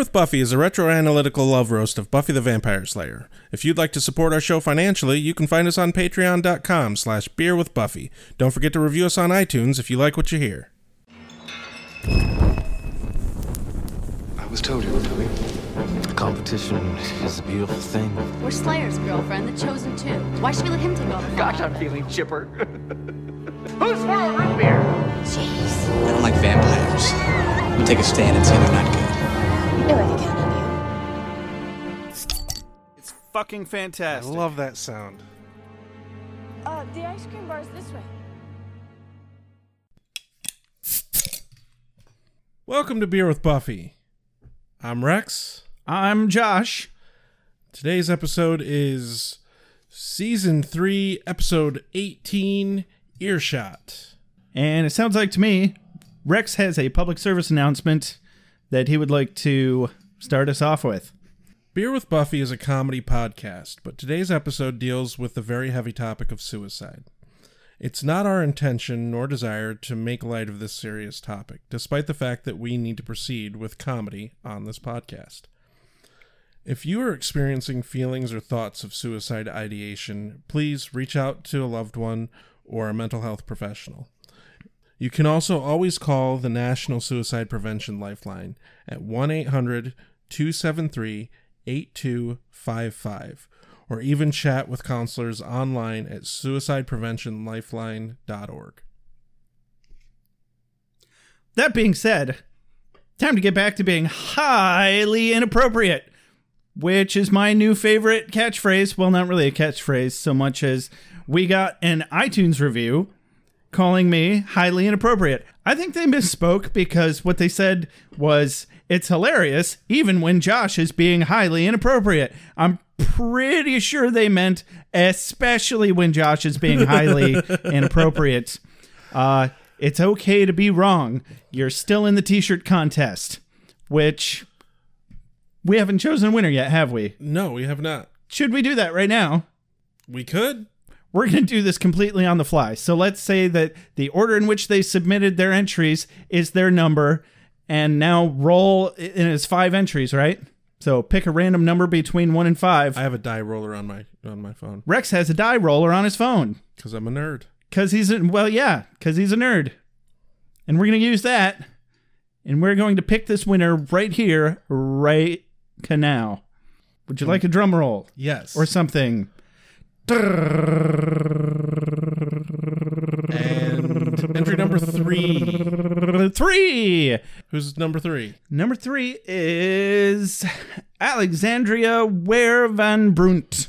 with Buffy is a retro-analytical love roast of Buffy the Vampire Slayer. If you'd like to support our show financially, you can find us on patreon.com slash beer with Buffy. Don't forget to review us on iTunes if you like what you hear. I was told you were coming. Competition is a beautiful thing. We're Slayer's girlfriend, the chosen two. Why should we let him take all the? Gosh, I'm feeling chipper. Who's for a root beer? Jeez. I don't like vampires. We take a stand and say they're not good. You I can count on you. It's fucking fantastic. I fantastic. love that sound. Uh, the ice cream bar is this way. Welcome to Beer with Buffy. I'm Rex. I'm Josh. Today's episode is season 3, episode 18, Earshot. And it sounds like to me, Rex has a public service announcement that he would like to start us off with. Beer with Buffy is a comedy podcast, but today's episode deals with the very heavy topic of suicide. It's not our intention nor desire to make light of this serious topic, despite the fact that we need to proceed with comedy on this podcast. If you are experiencing feelings or thoughts of suicide ideation, please reach out to a loved one or a mental health professional. You can also always call the National Suicide Prevention Lifeline at 1 800 273 8255 or even chat with counselors online at suicidepreventionlifeline.org. That being said, time to get back to being highly inappropriate, which is my new favorite catchphrase. Well, not really a catchphrase so much as we got an iTunes review calling me highly inappropriate. I think they misspoke because what they said was it's hilarious even when Josh is being highly inappropriate. I'm pretty sure they meant especially when Josh is being highly inappropriate. Uh, it's okay to be wrong. You're still in the t-shirt contest, which we haven't chosen a winner yet, have we? No, we have not. Should we do that right now? We could. We're going to do this completely on the fly. So let's say that the order in which they submitted their entries is their number, and now roll, and it's five entries, right? So pick a random number between one and five. I have a die roller on my on my phone Rex has a die roller on his phone because I'm a nerd. because he's a, well, yeah, because he's a nerd, and we're going to use that, and we're going to pick this winner right here, right now. Would you hmm. like a drum roll Yes. or something? And entry number three. Three. Who's number three? Number three is Alexandria Ware Van Brunt.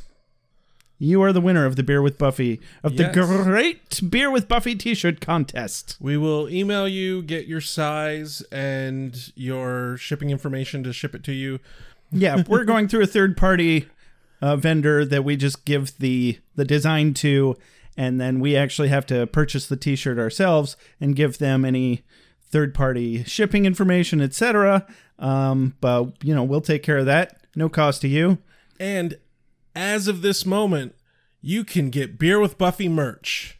You are the winner of the Beer with Buffy of Yes. the great Beer with Buffy T-shirt contest. We will email you, get your size and your shipping information to ship it to you. Yeah, we're going through a third party uh, vendor that we just give the the design to, and then we actually have to purchase the T-shirt ourselves and give them any third party shipping information, etc. Um, but you know, we'll take care of that. No cost to you. And as of this moment, you can get Beer with Buffy merch.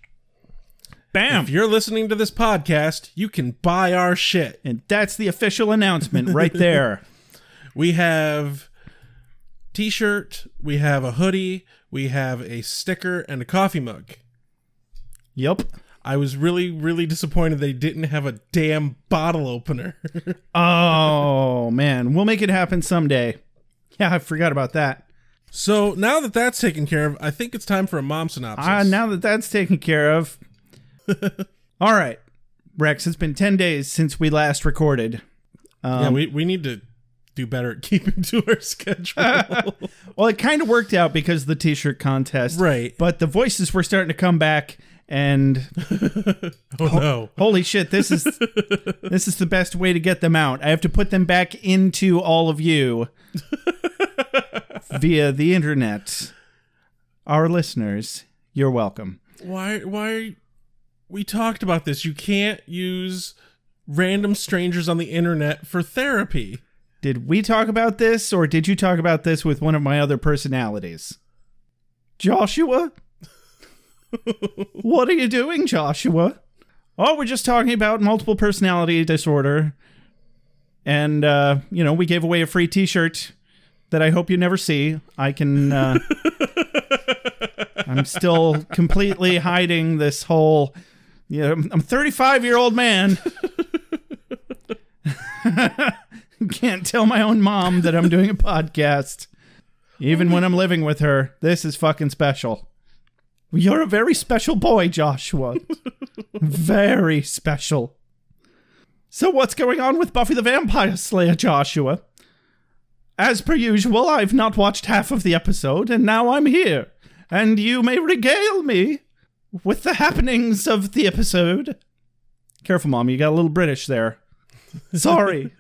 Bam. If you're listening to this podcast, you can buy our shit. And that's the official announcement right there. We have t-shirt, we have a hoodie, we have a sticker and a coffee mug. Yep. I was really really disappointed they didn't have a damn bottle opener. Oh, man. We'll make it happen someday. Yeah, I forgot about that. so, now that that's taken care of, I think it's time for a mom synopsis. Ah, now that that's taken care of. All right. Rex, it's been 10 days since we last recorded. yeah, we we need to do better at keeping to our schedule. Well, it kind of worked out because of the t shirt contest. Right. But the voices were starting to come back. And oh no. holy shit, this is this is the best way to get them out. I have to put them back into all of you via the internet. Our listeners, you're welcome. Why why we talked about this. You can't use random strangers on the internet for therapy. Did we talk about this, or did you talk about this with one of my other personalities? Joshua? what are you doing, Joshua? Oh, we're just talking about multiple personality disorder. And, uh, you know, we gave away a free t shirt that I hope you never see. I can. Uh, I'm still completely hiding this whole. You know, I'm a 35 year old man. Can't tell my own mom that I'm doing a podcast. Even when I'm living with her, this is fucking special. You're a very special boy, Joshua. very special. So, what's going on with Buffy the Vampire Slayer, Joshua? As per usual, I've not watched half of the episode, and now I'm here. And you may regale me with the happenings of the episode. Careful, Mom, you got a little British there. Sorry.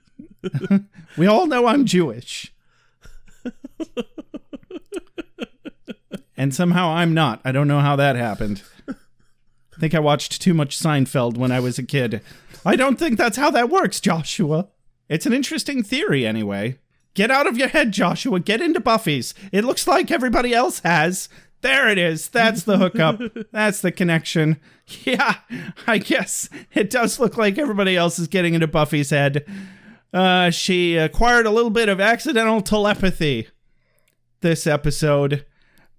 we all know I'm Jewish. and somehow I'm not. I don't know how that happened. I think I watched too much Seinfeld when I was a kid. I don't think that's how that works, Joshua. It's an interesting theory, anyway. Get out of your head, Joshua. Get into Buffy's. It looks like everybody else has. There it is. That's the hookup. That's the connection. Yeah, I guess it does look like everybody else is getting into Buffy's head. Uh, she acquired a little bit of accidental telepathy this episode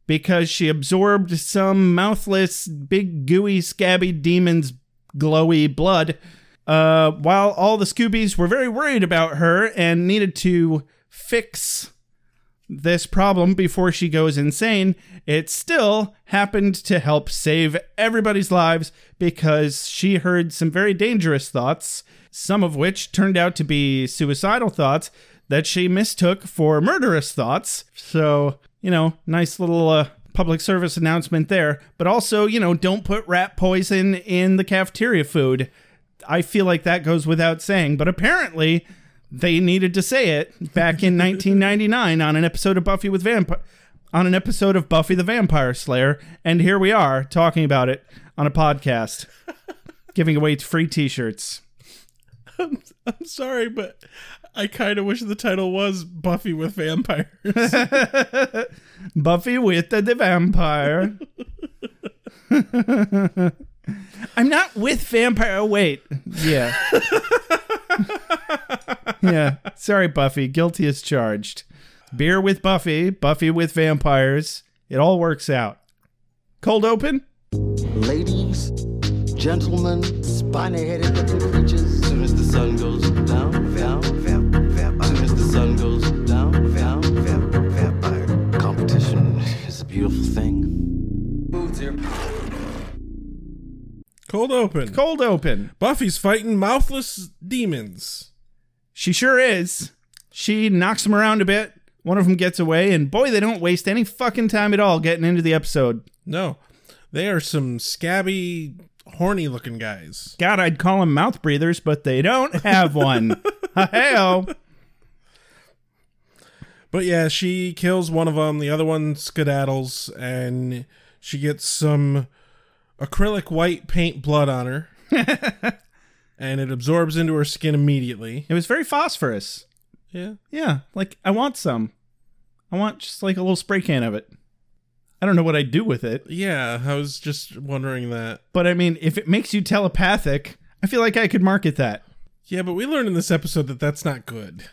because she absorbed some mouthless, big, gooey, scabby demon's glowy blood. Uh, while all the Scoobies were very worried about her and needed to fix this problem before she goes insane, it still happened to help save everybody's lives because she heard some very dangerous thoughts, some of which turned out to be suicidal thoughts that she mistook for murderous thoughts. So, you know, nice little uh, public service announcement there. But also, you know, don't put rat poison in the cafeteria food. I feel like that goes without saying, but apparently they needed to say it back in 1999 on an episode of Buffy with Vampire on an episode of Buffy the Vampire Slayer, and here we are talking about it on a podcast, giving away free T-shirts. I'm sorry, but I kind of wish the title was Buffy with Vampires. Buffy with the, the vampire. I'm not with vampire. Oh, wait. Yeah. yeah. Sorry, Buffy. Guilty as charged. Beer with Buffy, Buffy with vampires. It all works out. Cold open? Ladies, gentlemen, spiny headed looking creatures. Soon as the sun goes down, down, Vamp, vampire. soon as the sun goes down, Vamp, down. vamp, vampire. Competition is a beautiful thing. Cold open. Cold open. Buffy's fighting mouthless demons. She sure is. She knocks them around a bit. One of them gets away, and boy, they don't waste any fucking time at all getting into the episode. No, they are some scabby, horny looking guys. God, I'd call them mouth breathers, but they don't have one. Hey-o. But yeah, she kills one of them. The other one skedaddles, and she gets some acrylic white paint blood on her, and it absorbs into her skin immediately. It was very phosphorus. Yeah. Yeah, like I want some. I want just like a little spray can of it. I don't know what I'd do with it, Yeah, I was just wondering that. but I mean, if it makes you telepathic, I feel like I could market that. Yeah, but we learned in this episode that that's not good.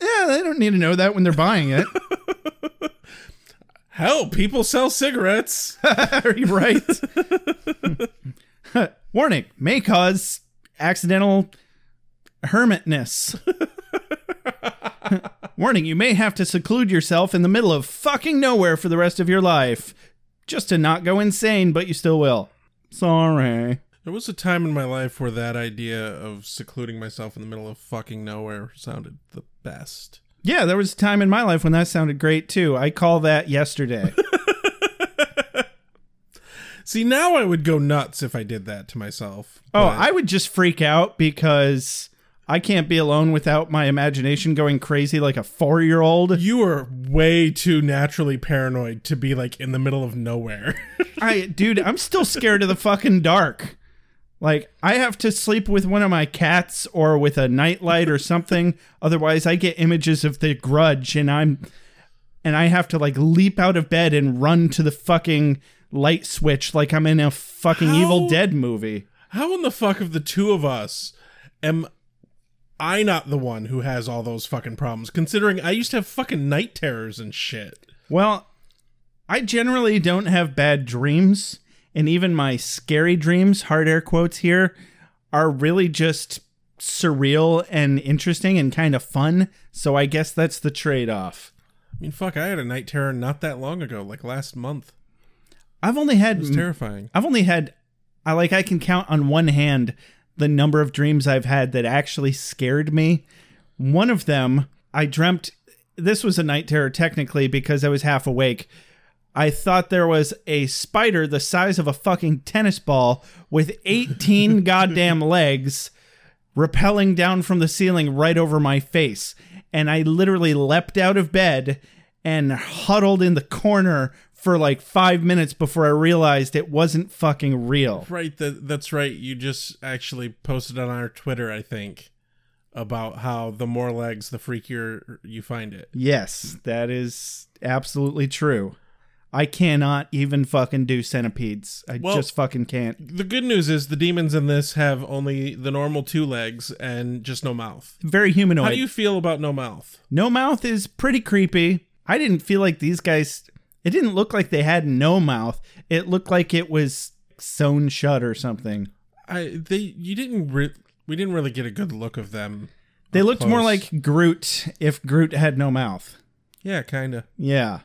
Yeah, they don't need to know that when they're buying it. Hell, people sell cigarettes. Are you right? Warning may cause accidental hermitness. Warning, you may have to seclude yourself in the middle of fucking nowhere for the rest of your life. Just to not go insane, but you still will. Sorry. There was a time in my life where that idea of secluding myself in the middle of fucking nowhere sounded the best. Yeah, there was a time in my life when that sounded great too. I call that yesterday. See, now I would go nuts if I did that to myself. Oh, but- I would just freak out because I can't be alone without my imagination going crazy like a four year old. You are way too naturally paranoid to be like in the middle of nowhere. I, dude, I'm still scared of the fucking dark. Like, I have to sleep with one of my cats or with a nightlight or something. Otherwise, I get images of the grudge and I'm, and I have to like leap out of bed and run to the fucking light switch like I'm in a fucking How? Evil Dead movie. How in the fuck of the two of us am I not the one who has all those fucking problems? Considering I used to have fucking night terrors and shit. Well, I generally don't have bad dreams, and even my scary dreams, hard air quotes here, are really just surreal and interesting and kind of fun. So I guess that's the trade off. I mean, fuck, I had a night terror not that long ago, like last month. I've only had It was terrifying. I've only had I like I can count on one hand the number of dreams I've had that actually scared me. One of them, I dreamt this was a night terror technically because I was half awake. I thought there was a spider the size of a fucking tennis ball with 18 goddamn legs rappelling down from the ceiling right over my face. And I literally leapt out of bed and huddled in the corner for like five minutes before I realized it wasn't fucking real. Right, that that's right. You just actually posted on our Twitter, I think, about how the more legs, the freakier you find it. Yes, that is absolutely true. I cannot even fucking do centipedes. I Well- just fucking can't. The good news is the demons in this have only the normal two legs and just no mouth. Very humanoid. How do you feel about no mouth? no mouth is pretty creepy. I didn't feel like these guys. It didn't look like they had no mouth. It looked like it was sewn shut or something. I they you didn't re- we didn't really get a good look of them. They looked more like Groot if Groot had no mouth. yeah, kind of. Yeah.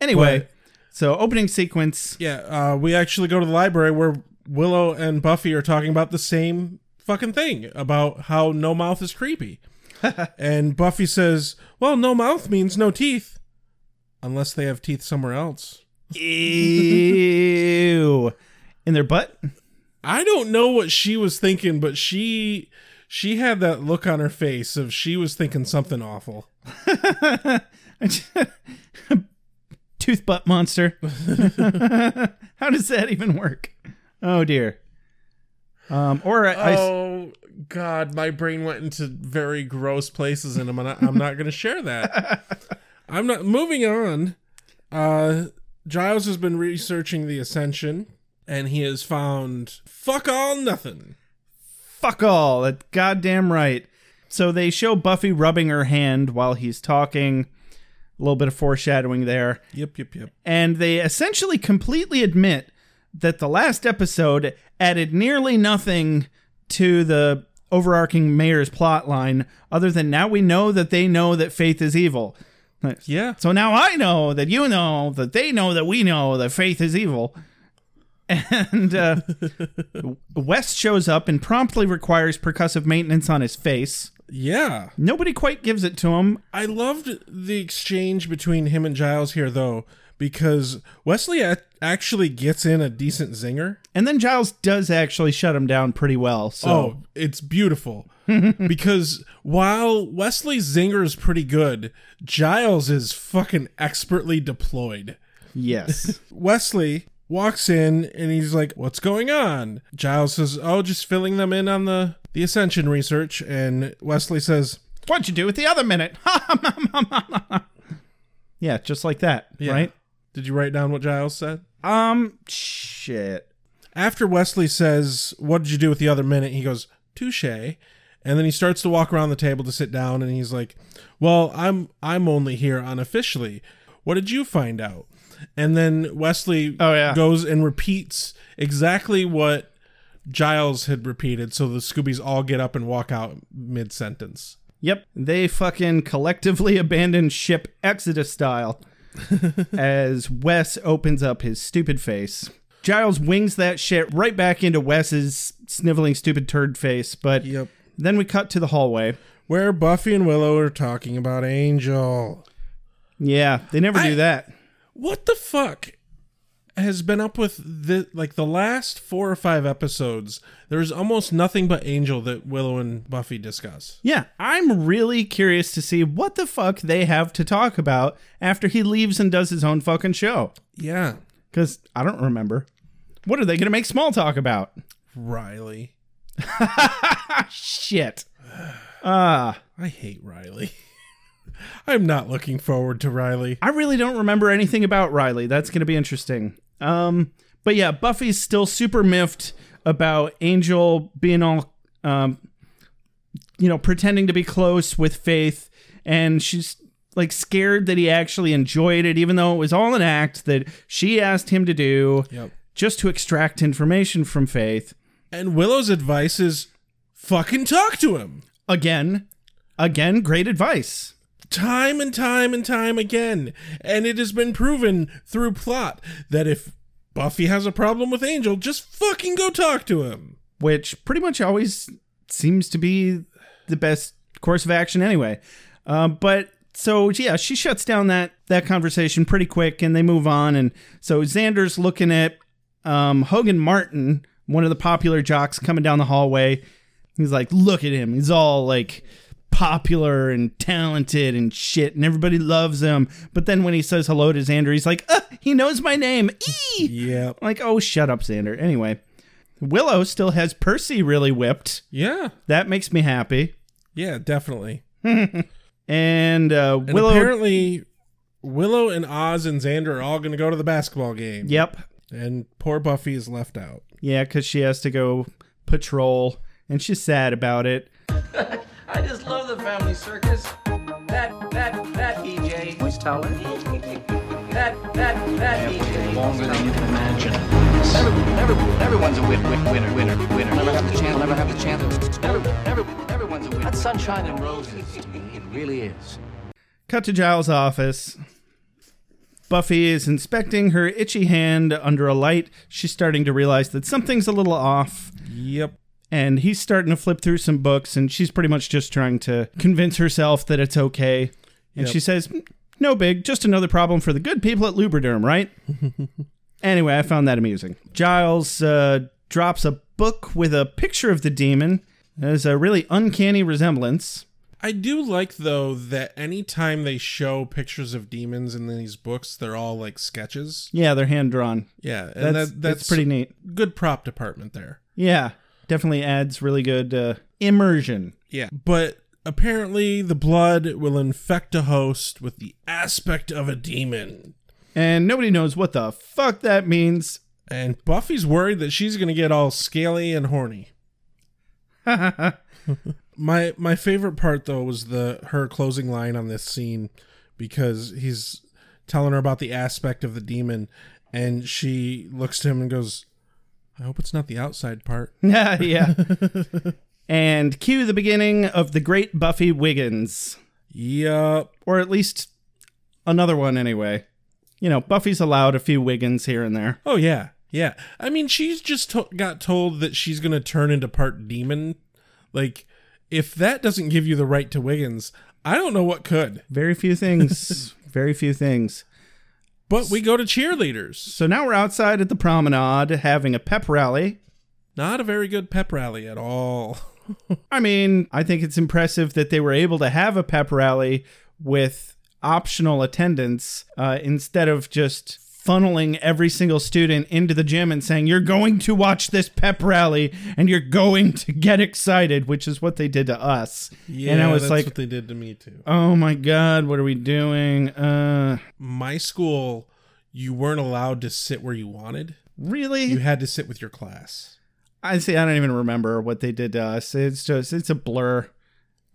Anyway, But- so opening sequence. Yeah, uh, we actually go to the library where Willow and Buffy are talking about the same fucking thing about how no mouth is creepy. and Buffy says, "Well, no mouth means no teeth, unless they have teeth somewhere else." Ew. In their butt? I don't know what she was thinking, but she she had that look on her face of she was thinking something awful. Tooth butt monster. How does that even work? Oh dear. Um, or I, I- oh God, my brain went into very gross places, and I'm not, I'm not going to share that. I'm not moving on. Uh, Giles has been researching the Ascension, and he has found fuck all nothing. fuck all. That goddamn right. So they show Buffy rubbing her hand while he's talking. A little bit of foreshadowing there. Yep, yep, yep. And they essentially completely admit that the last episode added nearly nothing to the overarching mayor's plot line, other than now we know that they know that faith is evil. Yeah, So now I know that you know that they know that we know that faith is evil. And uh, Wes shows up and promptly requires percussive maintenance on his face. yeah. Nobody quite gives it to him. I loved the exchange between him and Giles here, though, because Wesley actually gets in a decent zinger. And then Giles does actually shut him down pretty well. So Oh, it's beautiful. Because while Wesley's zinger is pretty good, Giles is fucking expertly deployed. yes. Wesley walks in and he's like, "What's going on?" Giles says, "Oh, just filling them in on the the Ascension research." And Wesley says, What'd you do with the other minute? yeah, just like that, yeah. right? Did you write down what Giles said? Um, shit. After Wesley says, "What did you do with the other minute?" he goes, "Touche." And then he starts to walk around the table to sit down and he's like, "Well, I'm I'm only here unofficially. What did you find out?" And then Wesley Oh, yeah. goes and repeats exactly what Giles had repeated so the Scoobies all get up and walk out mid-sentence. Yep, they fucking collectively abandon ship Exodus style as Wes opens up his stupid face. Giles wings that shit right back into Wes's sniveling stupid turd face, but Yep. Then we cut to the hallway. Where Buffy and Willow are talking about Angel. Yeah, they never I- do that. what the fuck has been up with the like the last four or five episodes there's almost nothing but angel that willow and buffy discuss Yeah, I'm really curious to see what the fuck they have to talk about after he leaves and does his own fucking show. yeah Because I don't remember. What are they going to make small talk about? riley Shit. Ah. i hate riley i'm not looking forward to riley I really don't remember anything about Riley. That's going to be interesting. Um, but yeah, Buffy's still super miffed about Angel being all um, you know, pretending to be close with Faith, and she's like scared that he actually enjoyed it, even though it was all an act that she asked him to do Yep. just to extract information from Faith. And Willow's advice is fucking talk to him. Again, again, great advice. time and time and time again. And it has been proven through plot that if Buffy has a problem with Angel, just fucking go talk to him. which pretty much always seems to be the best course of action anyway. Uh, but so yeah, she shuts down that that conversation pretty quick, and they move on. And so Xander's looking at um, Hogan Martin, one of the popular jocks, coming down the hallway. He's like, "Look at him! He's all like." popular and talented and shit and everybody loves him but then when he says hello to xander he's like uh, he knows my name Eee! Yeah. like oh shut up xander anyway willow still has percy really whipped Yeah. that makes me happy. Yeah, definitely. And uh, And Willow. apparently Willow and Oz and Xander are all going to go to the basketball game. yep. And poor Buffy is left out. Yeah, because she has to go patrol, and she's sad about it. I just love the family circus. That, that, that EJ. Voice talent. That, that, that EJ. Longer than you can imagine. Every, every, everyone's a win, win, winner, winner, winner. Never have the chance, never have the chance. Every, every, everyone's a winner. That's sunshine and roses to me. It really is. Cut to Giles' office. Buffy is inspecting her itchy hand under a light. She's starting to realize that something's a little off. Yep. And he's starting to flip through some books, and she's pretty much just trying to convince herself that it's okay. And Yep. she says, No big, just another problem for the good people at Lubriderm, right? anyway, I found that amusing. Giles uh, drops a book with a picture of the demon. There's a really uncanny resemblance. I do like though that anytime they show pictures of demons in these books, they're all like sketches. Yeah, they're hand drawn. Yeah, and That's, that, that's pretty neat. Good prop department there. Yeah, definitely adds really good uh, immersion. Yeah, but apparently the blood will infect a host with the aspect of a demon. And nobody knows what the fuck that means. And Buffy's worried that she's going to get all scaly and horny. my my favorite part though was the her closing line on this scene because he's telling her about the aspect of the demon and she looks to him and goes I hope it's not the outside part. yeah, yeah. and cue the beginning of the great Buffy Wiggins. Yup. Or at least another one anyway. You know, Buffy's allowed a few Wiggins here and there. Oh yeah, yeah. I mean, she's just to- got told that she's gonna turn into part demon. Like, if that doesn't give you the right to Wiggins, I don't know what could. Very few things. very few things. But we go to cheerleaders. So now we're outside at the promenade having a pep rally. Not a very good pep rally at all. I mean, I think it's impressive that they were able to have a pep rally with optional attendance uh, instead of just funneling every single student into the gym and saying, You're going to watch this pep rally and you're going to get excited, which is what they did to us. Yeah, and I was that's like, what they did to me too. Oh my God, what are we doing? Uh, My school, you weren't allowed to sit where you wanted. really? You had to sit with your class. I see. I don't even remember what they did to us. It's just, it's a blur. It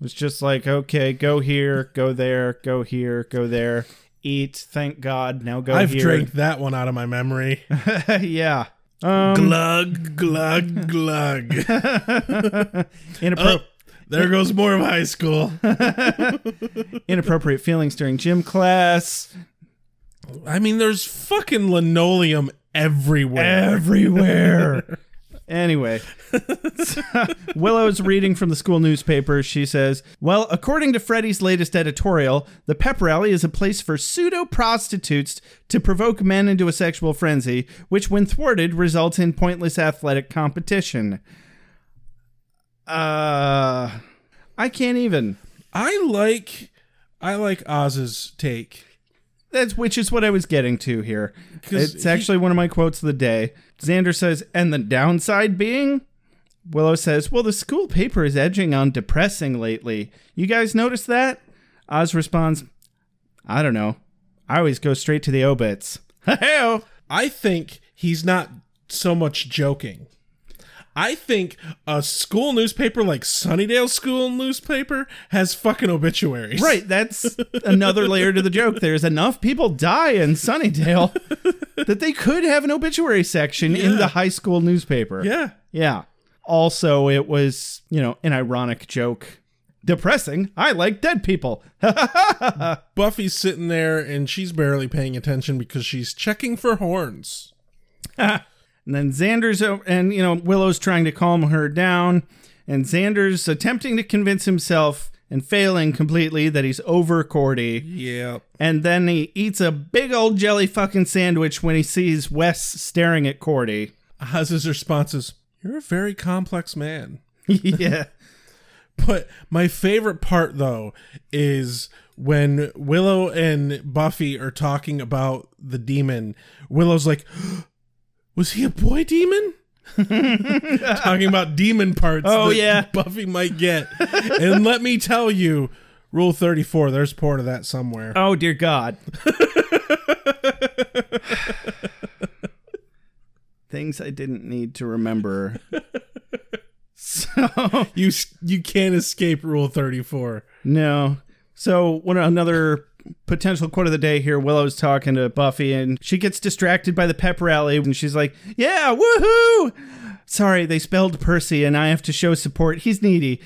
was just like, okay, go here, go there, go here, go there. Eat. Thank God. Now go I've here. drank that one out of my memory. yeah. Um, glug, glug, glug. inappro- Oh, there goes more of high school. inappropriate feelings during gym class. I mean, there's fucking linoleum everywhere. Everywhere. Anyway, Willow's reading from the school newspaper. She says, Well, according to Freddy's latest editorial, the pep rally is a place for pseudo prostitutes to provoke men into a sexual frenzy, which, when thwarted, results in pointless athletic competition. Uh, I can't even. I like, I like Oz's take. That's which is what I was getting to here. It's he- actually one of my quotes of the day. Xander says, and the downside being? Willow says, well, the school paper is edging on depressing lately. You guys notice that? Oz responds, I don't know. I always go straight to the obits. I think he's not so much joking. I think a school newspaper like Sunnydale School newspaper has fucking obituaries. Right, that's another layer to the joke. There's enough people die in Sunnydale that they could have an obituary section in Yeah. the high school newspaper. Yeah. Yeah. Also, it was, you know, an ironic joke. Depressing. I like dead people. Buffy's sitting there and she's barely paying attention because she's checking for horns. and then Xander's and you know Willow's trying to calm her down, and Xander's attempting to convince himself and failing completely that he's over Cordy. Yeah. And then he eats a big old jelly fucking sandwich when he sees Wes staring at Cordy. Oz's response is, You're a very complex man. yeah. But my favorite part though is when Willow and Buffy are talking about the demon. Willow's like, "Was he a boy demon?" talking about demon parts. Oh, that yeah. Buffy might get. and let me tell you, Rule Thirty Four. There's part of that somewhere. Oh dear God. Things I didn't need to remember. So You you can't escape Rule Thirty Four. No. So one another potential quote of the day here. Willow's talking to Buffy, and she gets distracted by the pep rally, and she's like, "Yeah, woohoo!" Sorry, they spelled Percy, and I have to show support. He's needy.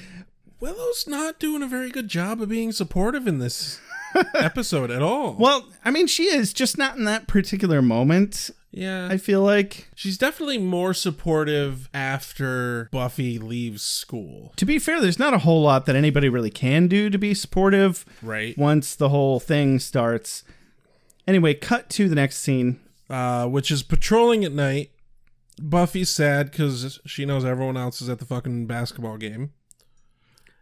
Willow's not doing a very good job of being supportive in this episode at all. Well, I mean, she is just not in that particular moment. yeah, I feel like. She's definitely more supportive after Buffy leaves school. To be fair, there's not a whole lot that anybody really can do to be supportive Right. once the whole thing starts. Anyway, cut to the next scene. Uh, which is patrolling at night. Buffy's sad because she knows everyone else is at the fucking basketball game.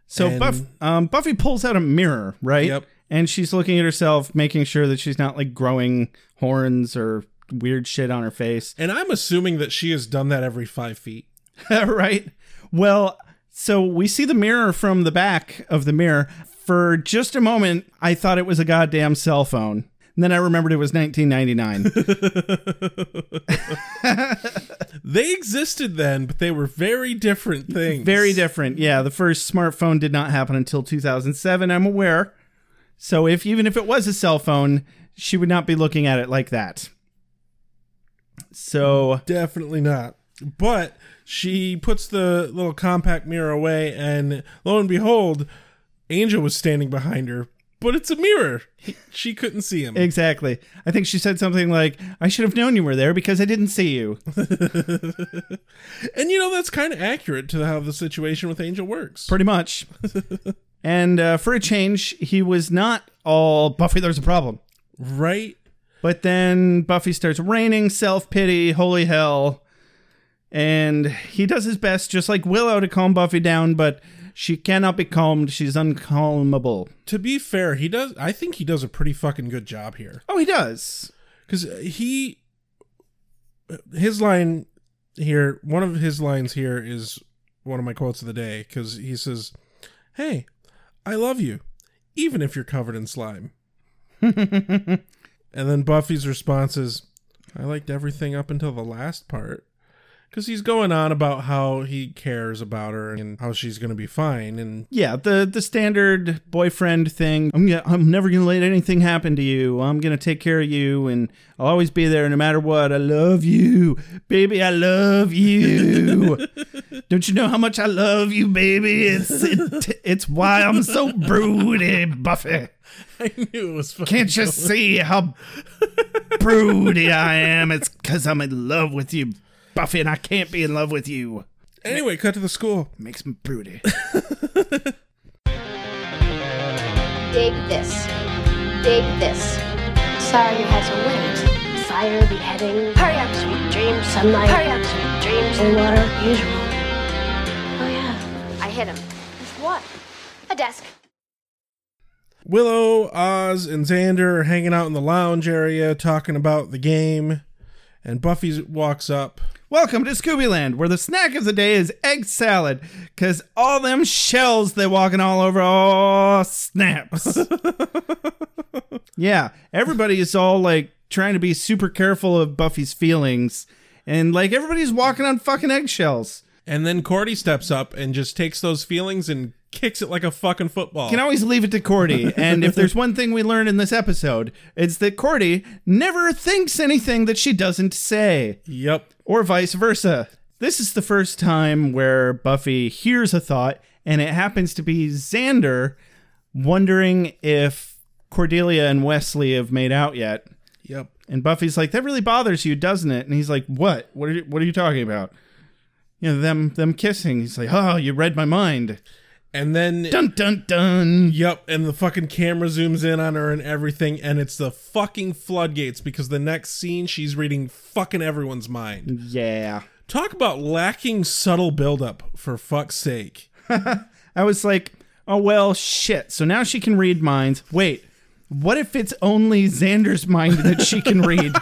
So And- Buff, um, Buffy pulls out a mirror, right? Yep. And she's looking at herself, making sure that she's not like growing horns or weird shit on her face. And I'm assuming that she has done that every five feet. right? Well, so we see the mirror from the back of the mirror. For just a moment, I thought it was a goddamn cell phone. And then I remembered it was 1999. They existed then, but they were very different things. Very different. Yeah, the first smartphone did not happen until 2007, I'm aware. So if even if it was a cell phone, she would not be looking at it like that. So Definitely not. But she puts the little compact mirror away, and lo and behold, Angel was standing behind her. But it's a mirror. She couldn't see him. Exactly. I think she said something like, I should have known you were there because I didn't see you. And you know, that's kind of accurate to how the situation with Angel works. Pretty much. and uh, for a change, he was not all Buffy, there's a problem. Right? But then Buffy starts raining self pity, holy hell. And he does his best, just like Willow, to calm Buffy down, but she cannot be calmed. She's uncalmable. To be fair, he does. I think he does a pretty fucking good job here. Oh, he does. Because he. His line here, one of his lines here is one of my quotes of the day. Because he says, Hey, I love you, even if you're covered in slime. and then Buffy's response is, I liked everything up until the last part. Because he's going on about how he cares about her and how she's going to be fine. And Yeah, the the standard boyfriend thing. I'm I'm never gonna let anything happen to you. I'm gonna take care of you, and I'll always be there no matter what. I love you, baby. I love you. Don't you know how much I love you, baby? It's it, it's why I'm so broody, Buffy. I knew it was fucking Can't you see how broody I am? It's because I'm in love with you, Buffy, and I can't be in love with you. Anyway, cut to the school. Makes me broody. Dig this. Dig this. Sorry you had to wait. Fire, beheading. Hurry up, sweet dreams. Sunlight. Hurry up, sweet dreams. And water, usual. Oh yeah, I hit him. With what? A desk. Willow, Oz, and Xander are hanging out in the lounge area talking about the game, and Buffy walks up. Welcome to Scooby Land, where the snack of the day is egg salad, cause all them shells they walking all over, oh snaps. yeah, everybody is all like trying to be super careful of Buffy's feelings, and like everybody's walking on fucking eggshells. And then Cordy steps up and just takes those feelings and kicks it like a fucking football. You can always leave it to Cordy. and if there's one thing we learned in this episode, it's that Cordy never thinks anything that she doesn't say. Yep. Or vice versa. This is the first time where Buffy hears a thought, and it happens to be Xander wondering if Cordelia and Wesley have made out yet. Yep. And Buffy's like, "That really bothers you, doesn't it?" And he's like, "What? What are you, what are you talking about?" You know, them them kissing. He's like, "Oh, you read my mind." And then Dun dun dun. Yep, and the fucking camera zooms in on her and everything, and it's the fucking floodgates because the next scene she's reading fucking everyone's mind. Yeah. Talk about lacking subtle buildup, for fuck's sake. I was like, "Oh well, shit." So now she can read minds. Wait, what if it's only Xander's mind that she can read?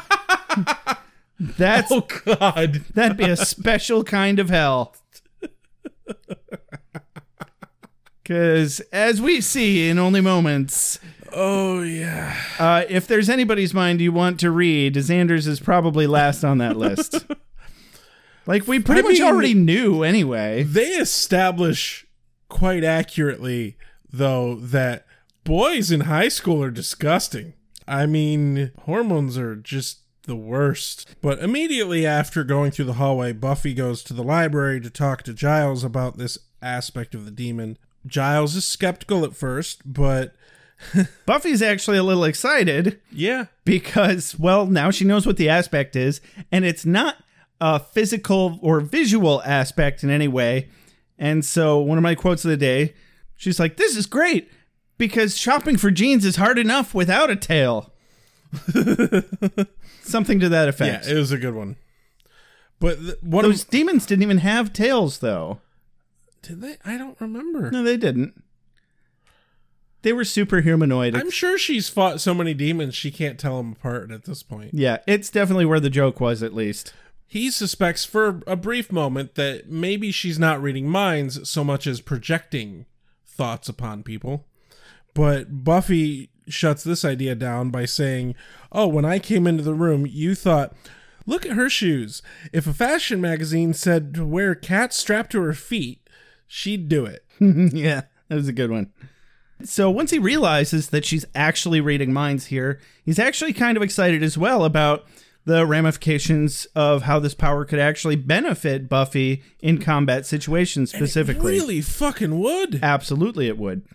That's Oh god. that'd be a special kind of hell. Because as we see in only moments, Oh yeah. uh, if there's anybody's mind you want to read, Xander's is probably last on that list. like we pretty I much mean- already knew anyway. They establish quite accurately though that boys in high school are disgusting. I mean, hormones are just the worst. But immediately after going through the hallway, Buffy goes to the library to talk to Giles about this aspect of the demon. Giles is skeptical at first, but Buffy's actually a little excited yeah, because, well, now she knows what the aspect is, and it's not a physical or visual aspect in any way. And so, one of my quotes of the day, she's like, This is great because shopping for jeans is hard enough without a tail. Something to that effect. yeah, it was a good one. But th- Those demons didn't even have tails, though. Did they? I don't remember. No, they didn't. They were super humanoid. I'm sure she's fought so many demons she can't tell them apart at this point. yeah, it's definitely where the joke was, at least. He suspects for a brief moment that maybe she's not reading minds so much as projecting thoughts upon people. But Buffy shuts this idea down by saying, Oh, when I came into the room, you thought, look at her shoes. If a fashion magazine said to wear cats strapped to her feet, she'd do it. yeah, that was a good one. So once he realizes that she's actually reading minds here, he's actually kind of excited as well about the ramifications of how this power could actually benefit Buffy in combat situations specifically. Really fucking would. Absolutely, it would.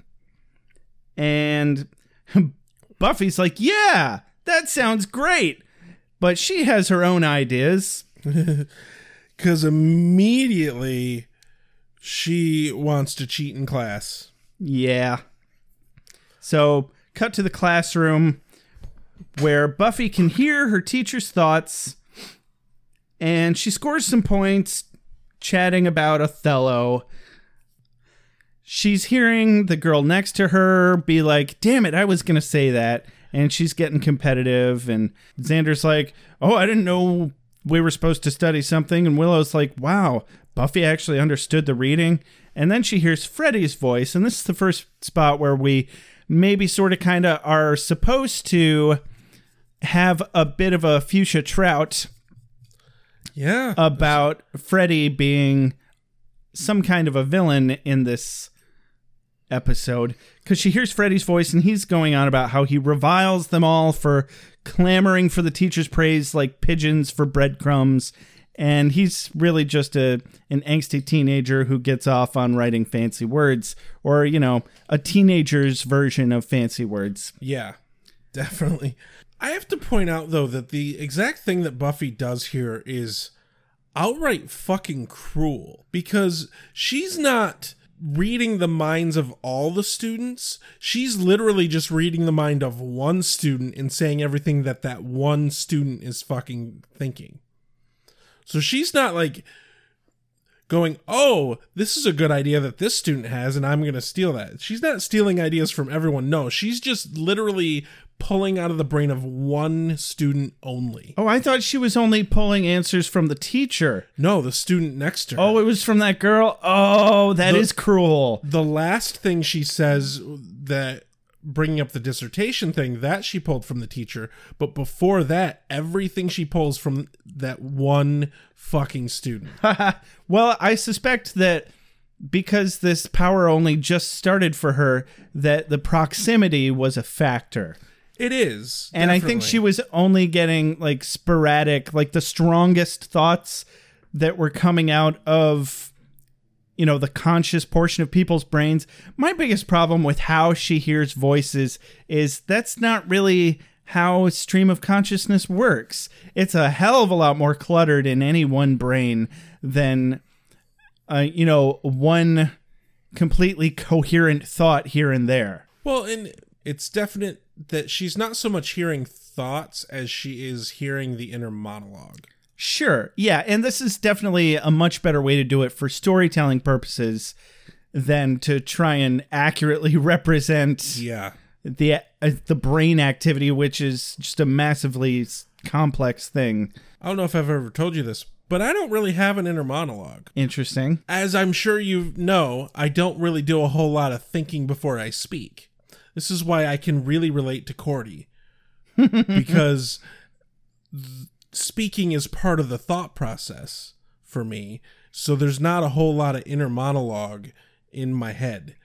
And Buffy's like, yeah, that sounds great. But she has her own ideas. Because immediately she wants to cheat in class. Yeah. So, cut to the classroom where Buffy can hear her teacher's thoughts and she scores some points chatting about Othello. She's hearing the girl next to her be like, damn it, I was going to say that. And she's getting competitive. And Xander's like, oh, I didn't know we were supposed to study something. And Willow's like, wow, Buffy actually understood the reading. And then she hears Freddy's voice. And this is the first spot where we maybe sort of kind of are supposed to have a bit of a fuchsia trout Yeah. about Freddy being some kind of a villain in this episode because she hears Freddy's voice and he's going on about how he reviles them all for clamoring for the teacher's praise like pigeons for breadcrumbs. And he's really just a an angsty teenager who gets off on writing fancy words, or you know, a teenager's version of fancy words. Yeah, definitely. I have to point out though that the exact thing that Buffy does here is outright fucking cruel because she's not reading the minds of all the students. She's literally just reading the mind of one student and saying everything that that one student is fucking thinking. So she's not like going, "Oh, this is a good idea that this student has and I'm going to steal that." She's not stealing ideas from everyone. No, she's just literally pulling out of the brain of one student only. Oh, I thought she was only pulling answers from the teacher. No, the student next to her. Oh, it was from that girl. Oh, that is The- cruel. the last thing she says that bringing up the dissertation thing that she pulled from the teacher, but before that, everything she pulls from that one fucking student. well, I suspect that because this power only just started for her, that the proximity was a factor. It is. And I think she was only getting like sporadic, like the strongest thoughts that were coming out of, you know, the conscious portion of people's brains. My biggest problem with how she hears voices is that's not really how stream of consciousness works. It's a hell of a lot more cluttered in any one brain than, uh, you know, one completely coherent thought here and there. Well, and it's definite that she's not so much hearing thoughts as she is hearing the inner monologue. Sure. Yeah, and this is definitely a much better way to do it for storytelling purposes than to try and accurately represent Yeah. the uh, the brain activity which is just a massively complex thing. I don't know if I've ever told you this, but I don't really have an inner monologue. Interesting. As I'm sure you know, I don't really do a whole lot of thinking before I speak. This is why I can really relate to Cordy. because th- speaking is part of the thought process for me. So there's not a whole lot of inner monologue in my head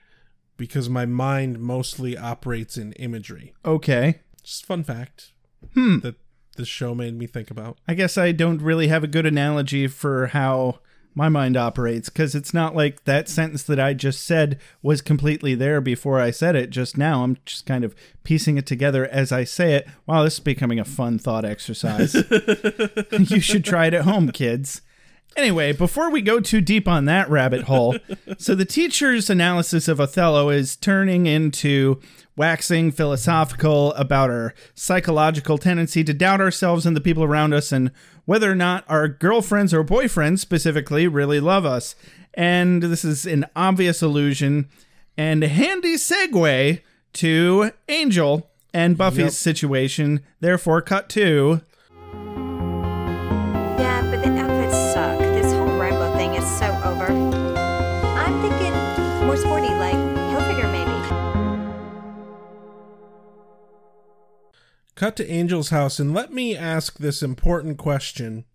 because my mind mostly operates in imagery. Okay. Just fun fact Hmm. that the show made me think about. I guess I don't really have a good analogy for how my mind operates because it's not like that sentence that I just said was completely there before I said it just now. I'm just kind of piecing it together as I say it. Wow, this is becoming a fun thought exercise. you should try it at home, kids. Anyway, before we go too deep on that rabbit hole, so the teacher's analysis of Othello is turning into waxing philosophical about our psychological tendency to doubt ourselves and the people around us and whether or not our girlfriends or boyfriends specifically really love us. And this is an obvious illusion and a handy segue to Angel and Buffy's Yep. situation. Therefore, cut to Cut to Angel's house and let me ask this important question.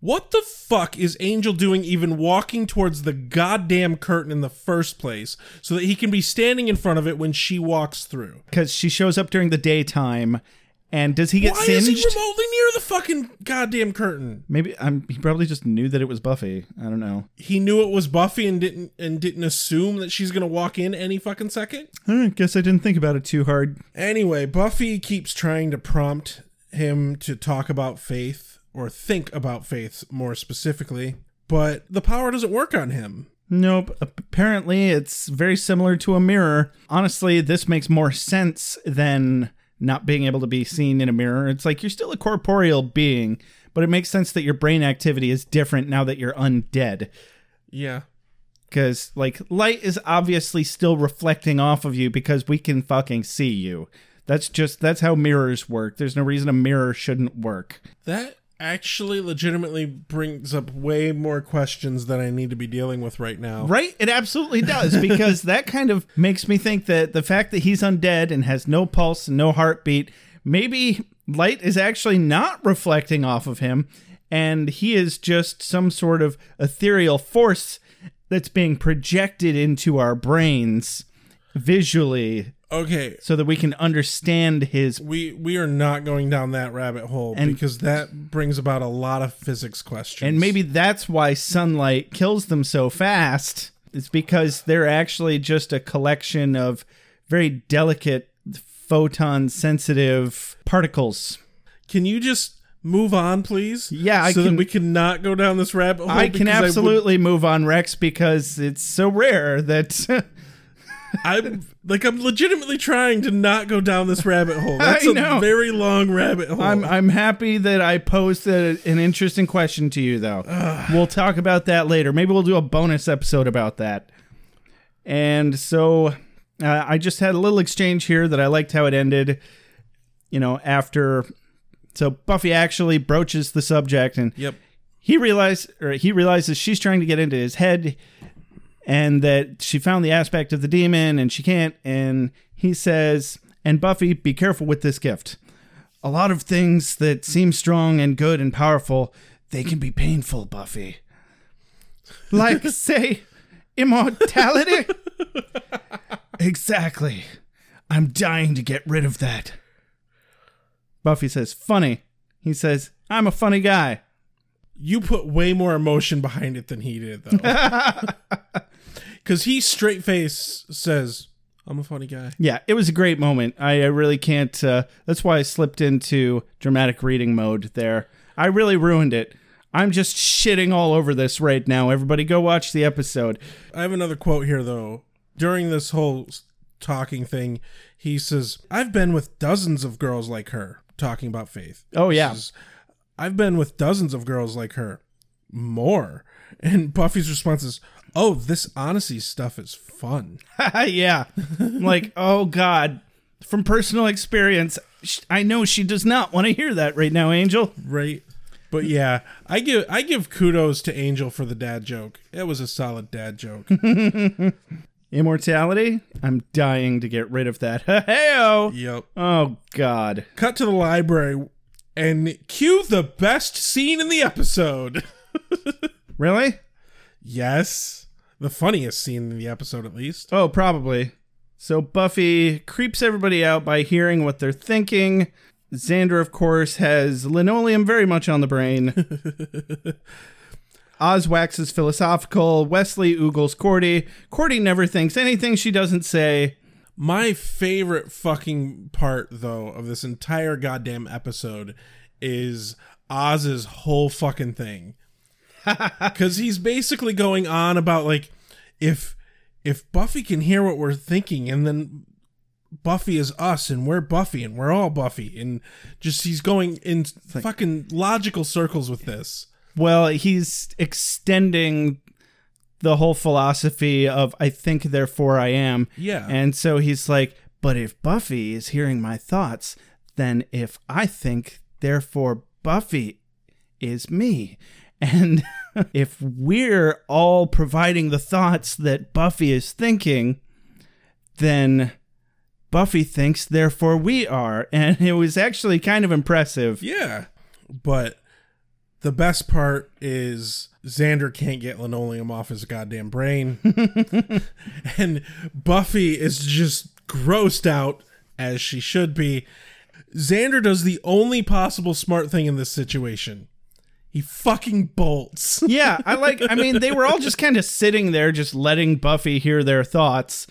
What the fuck is Angel doing even walking towards the goddamn curtain in the first place so that he can be standing in front of it when she walks through? because she shows up during the daytime. And does he get Why singed? is he remotely near the fucking goddamn curtain? Maybe I'm, he probably just knew that it was Buffy. I don't know. He knew it was Buffy and didn't and didn't assume that she's gonna walk in any fucking second. I guess I didn't think about it too hard. Anyway, Buffy keeps trying to prompt him to talk about faith or think about faith more specifically, but the power doesn't work on him. Nope. Apparently, it's very similar to a mirror. Honestly, this makes more sense than not being able to be seen in a mirror. It's like you're still a corporeal being, but it makes sense that your brain activity is different now that you're undead. Yeah. Because, like, light is obviously still reflecting off of you because we can fucking see you. That's just, that's how mirrors work. There's no reason a mirror shouldn't work. That actually legitimately brings up way more questions than I need to be dealing with right now. Right? It absolutely does because that kind of makes me think that the fact that he's undead and has no pulse and no heartbeat, maybe light is actually not reflecting off of him and he is just some sort of ethereal force that's being projected into our brains visually Okay. so that we can understand his We we are not going down that rabbit hole And- because that brings about a lot of physics questions. And maybe that's why sunlight kills them so fast. It's because they're actually just a collection of very delicate photon sensitive particles. Can you just move on, please? Yeah, I so can- that we cannot go down this rabbit hole. I can because would- absolutely move on, Rex, because it's so rare that I'm like I'm legitimately trying to not go down this rabbit hole. That's a very long rabbit hole. I'm I'm happy that I posed a, an interesting question to you though. we'll talk about that later. Maybe we'll do a bonus episode about that. And so uh, I just had a little exchange here that I liked how it ended. You know, after so Buffy actually broaches the subject and Yep. he realized or he realizes she's trying to get into his head and that she found the aspect of the demon and she can't and he says, and Buffy, be careful with this gift. A lot of things that seem strong and good and powerful, they can be painful, Buffy. Like, say, immortality? exactly. I'm dying to get rid of that. Buffy says, funny. He says, I'm a funny guy. You put way more emotion behind it than he did, though. Because he straight face says, I'm a funny guy. Yeah, it was a great moment. I, I really can't. Uh, that's why I slipped into dramatic reading mode there. I really ruined it. I'm just shitting all over this right now. Everybody go watch the episode. I have another quote here, though. During this whole talking thing, he says, I've been with dozens of girls like her, talking about Faith. Oh, yeah. Says, I've been with dozens of girls like her. More. And Buffy's response is, Oh, this honesty stuff is fun. yeah. I'm like, oh God. From personal experience, I know she does not want to hear that right now, Angel. Right. But yeah, I give I give kudos to Angel for the dad joke. It was a solid dad joke. Immortality? I'm dying to get rid of that. Heyo. yep. Oh God. Cut to the library and cue the best scene in the episode. Really? Yes. The funniest scene in the episode at least. Oh, probably. So Buffy creeps everybody out by hearing what they're thinking. Xander, of course, has linoleum very much on the brain. Oz waxes philosophical. Wesley oogles Cordy. Cordy never thinks anything she doesn't say. My favorite fucking part though of this entire goddamn episode is Oz's whole fucking thing. Cuz he's basically going on about like if if Buffy can hear what we're thinking and then Buffy is us and we're Buffy and we're all Buffy and just he's going in fucking logical circles with this. Well, he's extending the whole philosophy of I think, therefore I am. Yeah. And so he's like, but if Buffy is hearing my thoughts, then if I think, therefore Buffy is me. And if we're all providing the thoughts that Buffy is thinking, then Buffy thinks, therefore we are. And it was actually kind of impressive. Yeah. But the best part is Xander can't get linoleum off his goddamn brain. and Buffy is just grossed out, as she should be. Xander does the only possible smart thing in this situation. He fucking bolts. yeah, I like. I mean, they were all just kind of sitting there, just letting Buffy hear their thoughts.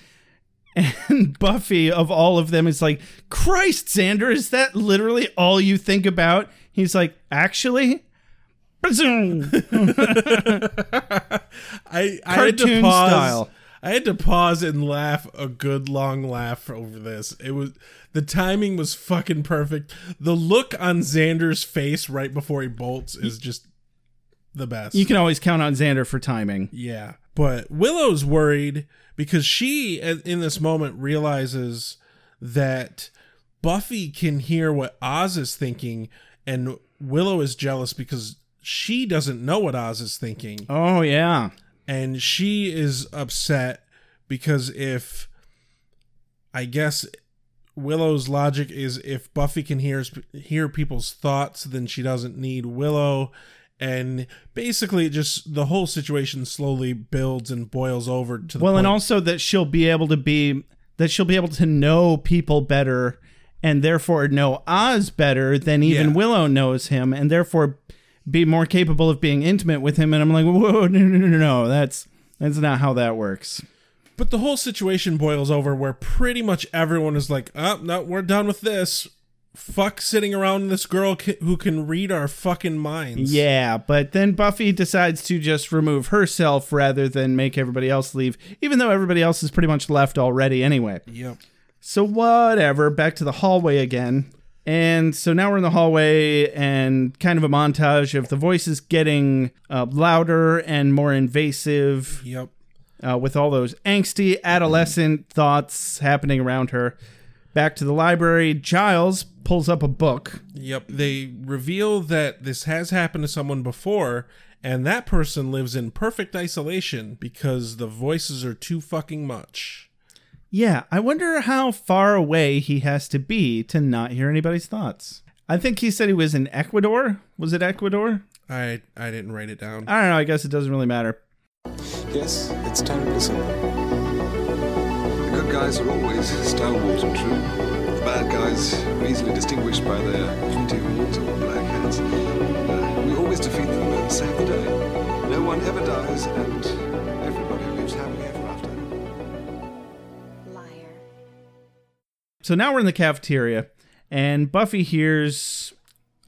And Buffy, of all of them, is like, Christ, Xander, is that literally all you think about? He's like, actually? I, I had to pause. style. I had to pause and laugh a good long laugh over this. It was the timing was fucking perfect. The look on Xander's face right before he bolts is just the best. You can always count on Xander for timing. Yeah. But Willow's worried because she, in this moment, realizes that Buffy can hear what Oz is thinking, and Willow is jealous because she doesn't know what Oz is thinking. Oh, yeah. And she is upset because if, I guess, Willow's logic is if Buffy can hear hear people's thoughts, then she doesn't need Willow and basically just the whole situation slowly builds and boils over to the well, and also that she'll be able to be that she'll be able to know people better and therefore know Oz better than even Yeah. Willow knows him and therefore be more capable of being intimate with him and I'm like whoa no no no no that's that's not how that works. But the whole situation boils over where pretty much everyone is like, "Oh, no, we're done with this. Fuck sitting around this girl who can read our fucking minds." Yeah, but then Buffy decides to just remove herself rather than make everybody else leave, even though everybody else is pretty much left already anyway. Yep. So whatever, back to the hallway again. And so now we're in the hallway and kind of a montage of the voices getting uh, louder and more invasive Yep. uh, with all those angsty adolescent thoughts happening around her. Back to the library, Giles pulls up a book. Yep. They reveal that this has happened to someone before, and that person lives in perfect isolation because the voices are too fucking much. Yeah, I wonder how far away he has to be to not hear anybody's thoughts. I think he said he was in Ecuador. Was it Ecuador? I I didn't write it down. I don't know. I guess it doesn't really matter. Yes, it's time to listen. The good guys are always stalwart and true. The bad guys are easily distinguished by their pointy horns or black hats. Uh, we always defeat them and save the day. No one ever dies, and So now we're in the cafeteria, and Buffy hears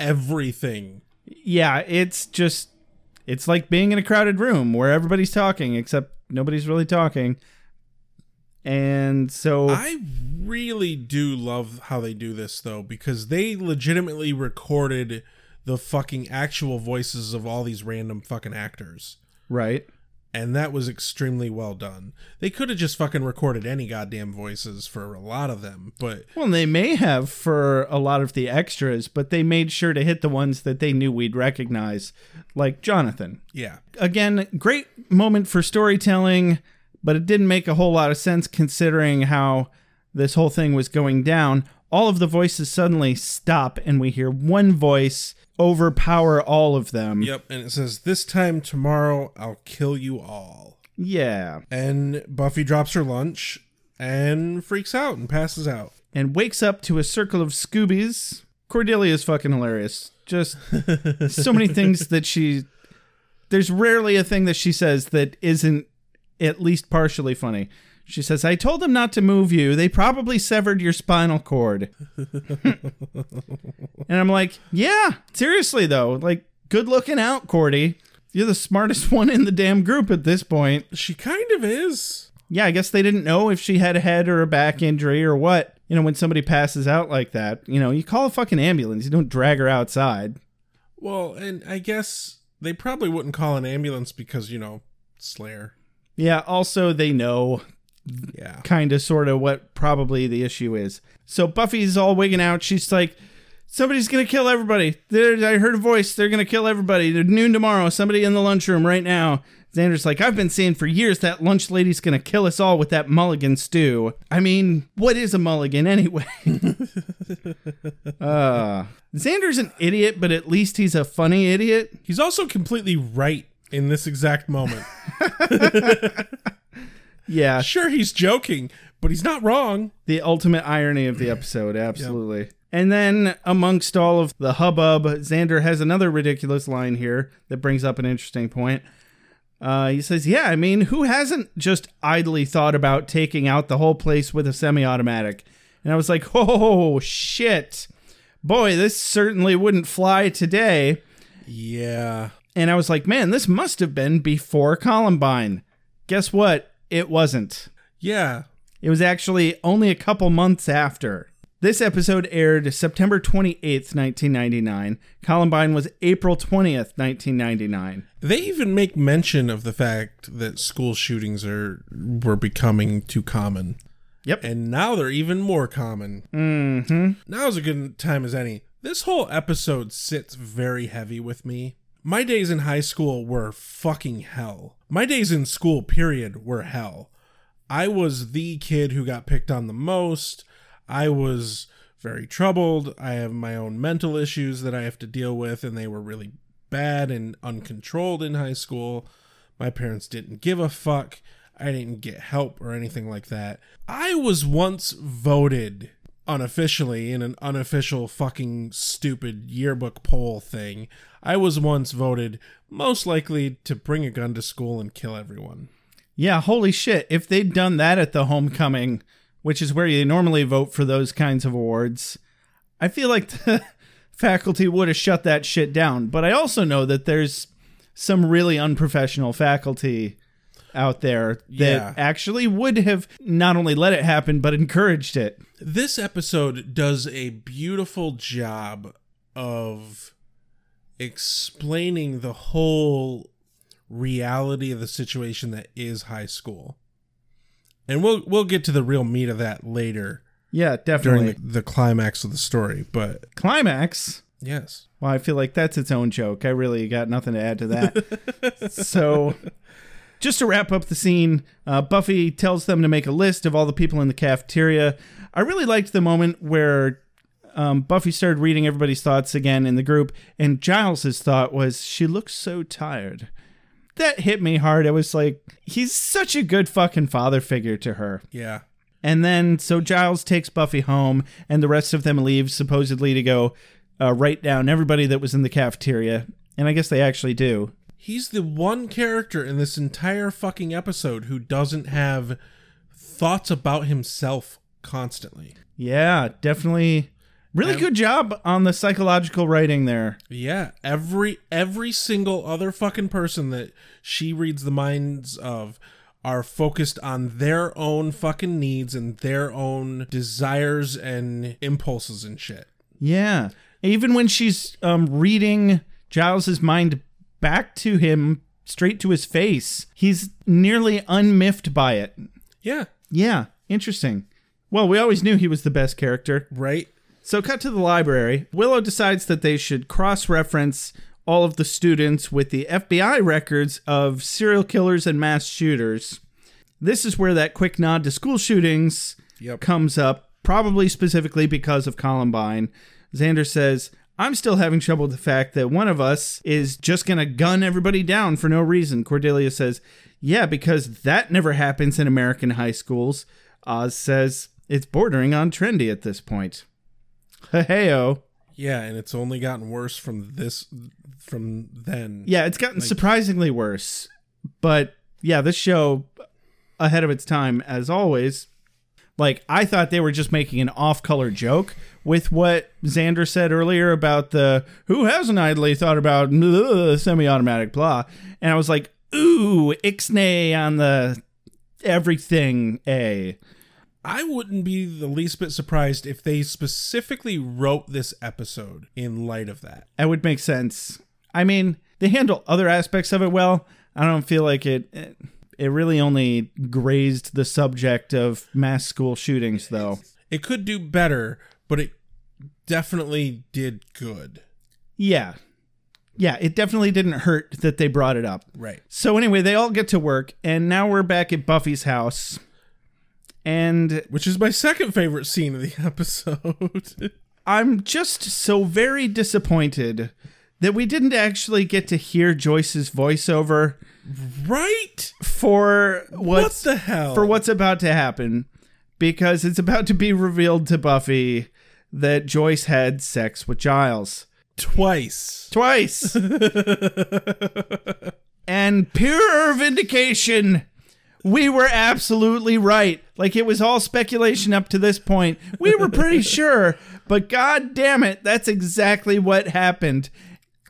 everything. Yeah, it's just it's like being in a crowded room where everybody's talking except nobody's really talking. And so I really do love how they do this though because they legitimately recorded the fucking actual voices of all these random fucking actors. Right. And that was extremely well done. They could have just fucking recorded any goddamn voices for a lot of them, but Well, they may have for a lot of the extras, but they made sure to hit the ones that they knew we'd recognize, like Jonathan. yeah. Again, great moment for storytelling, but it didn't make a whole lot of sense considering how this whole thing was going down. All of the voices suddenly stop, and we hear one voice overpower all of them. Yep, and it says this time tomorrow I'll kill you all. Yeah. And Buffy drops her lunch and freaks out and passes out. And wakes up to a circle of Scoobies. Cordelia is fucking hilarious. Just so many things that she. There's rarely a thing that she says that isn't at least partially funny. She says, I told them not to move you. They probably severed your spinal cord. and I'm like, yeah, seriously, though. Like, good looking out, Cordy. You're the smartest one in the damn group at this point. She kind of is. Yeah, I guess they didn't know if she had a head or a back injury or what. You know, when somebody passes out like that, you know, you call a fucking ambulance. You don't drag her outside. Well, and I guess they probably wouldn't call an ambulance because, you know, Slayer. Yeah, also they know Yeah. kind of sort of what probably the issue is. So Buffy's all wigging out. She's like, somebody's going to kill everybody. There, I heard a voice. They're going to kill everybody. They're noon tomorrow. Somebody in the lunchroom right now. Xander's like, I've been saying for years that lunch lady's going to kill us all with that mulligan stew. I mean, what is a mulligan anyway? uh, Xander's an idiot, but at least he's a funny idiot. He's also completely right in this exact moment. Yeah, sure, he's joking, but he's not wrong. the ultimate irony of the episode, absolutely. And then, amongst all of the hubbub, Xander has another ridiculous line here that brings up an interesting point. Uh, he says, Yeah, I mean, who hasn't just idly thought about taking out the whole place with a semi automatic? And I was like, Oh, shit. Boy, this certainly wouldn't fly today. Yeah. And I was like, Man, this must have been before Columbine. Guess what? It wasn't. Yeah. It was actually only a couple months after. This episode aired September 28th, 1999. Columbine was April 20th, 1999. They even make mention of the fact that school shootings are were becoming too common. Yep. And now they're even more common. Mm-hmm. Now's a good time as any. This whole episode sits very heavy with me. My days in high school were fucking hell. My days in school, period, were hell. I was the kid who got picked on the most. I was very troubled. I have my own mental issues that I have to deal with, and they were really bad and uncontrolled in high school. My parents didn't give a fuck. I didn't get help or anything like that. I was once voted unofficially in an unofficial fucking stupid yearbook poll thing. I was once voted most likely to bring a gun to school and kill everyone. Yeah, holy shit. If they'd done that at the homecoming, which is where you normally vote for those kinds of awards, I feel like the faculty would have shut that shit down. But I also know that there's some really unprofessional faculty out there that Yeah. actually would have not only let it happen, but encouraged it. This episode does a beautiful job of explaining the whole reality of the situation that is high school. And we'll we'll get to the real meat of that later Yeah, during definitely. the, the climax of the story, but Climax. yes. Well, I feel like that's its own joke. I really got nothing to add to that. so, just to wrap up the scene, uh, Buffy tells them to make a list of all the people in the cafeteria. I really liked the moment where um, Buffy started reading everybody's thoughts again in the group, and Giles's thought was, "She looks so tired." That hit me hard. I was like, he's such a good fucking father figure to her. Yeah. And then so Giles takes Buffy home, and the rest of them leave supposedly to go uh, write down everybody that was in the cafeteria. And I guess they actually do. He's the one character in this entire fucking episode who doesn't have thoughts about himself constantly. Yeah, definitely. Really And- good job on the psychological writing there. Yeah, every every single other fucking person that she reads the minds of are focused on their own fucking needs and their own desires and impulses and shit. Yeah. Even when she's um, reading Giles's mind back to him, straight to his face, he's nearly unmiffed by it. Yeah, Yeah, interesting. Well, we always knew he was the best character. right? So, cut to the library. Willow decides that they should cross reference all of the students with the FBI records of serial killers and mass shooters. This is where that quick nod to school shootings Yep. comes up, probably specifically because of Columbine. Xander says, I'm still having trouble with the fact that one of us is just going to gun everybody down for no reason. Cordelia says, Yeah, because that never happens in American high schools. Oz says, It's bordering on trendy at this point. Heyo. Yeah, and it's only gotten worse from this from then. Yeah, it's gotten Like- surprisingly worse. But yeah, this show ahead of its time as always. Like I thought they were just making an off-color joke with what Xander said earlier about the who hasn't idly thought about semi-automatic blah, and I was like, ooh, ixnay on the everything a. I wouldn't be the least bit surprised if they specifically wrote this episode in light of that. That would make sense. I mean, they handle other aspects of it well. I don't feel like it. It, it really only grazed the subject of mass school shootings, though. It could do better, but it definitely did good. Yeah. Yeah, it definitely didn't hurt that they brought it up. Right. So, anyway, they all get to work, and now we're back at Buffy's house. And Which is my second favorite scene of the episode. I'm just so very disappointed that we didn't actually get to hear Joyce's voiceover right? for what's what the hell? for what's about to happen because it's about to be revealed to Buffy that Joyce had sex with Giles Twice. twice. and pure vindication. We were absolutely right. Like it was all speculation up to this point. We were pretty sure, but god damn it, that's exactly what happened.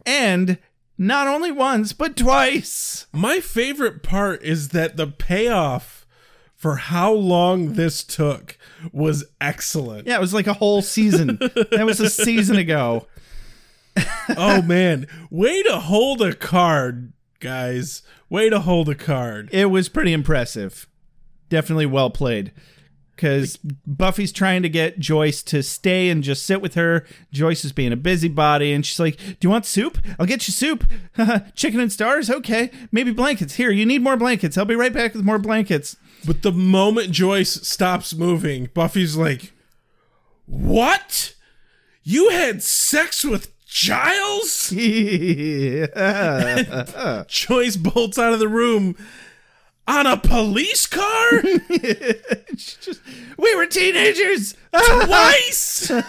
And not only once, but twice. My favorite part is that the payoff for how long this took was excellent. Yeah, it was like a whole season. that was a season ago. oh man, way to hold a card, guys. Way to hold a card. It was pretty impressive. Definitely well played. Because Buffy's trying to get Joyce to stay and just sit with her. Joyce is being a busybody, and she's like, Do you want soup? I'll get you soup. Chicken and stars? Okay. Maybe blankets. Here, you need more blankets. I'll be right back with more blankets. But the moment Joyce stops moving, Buffy's like, What? You had sex with Giles? Yeah. Joyce bolts out of the room on a police car? we were teenagers. Twice?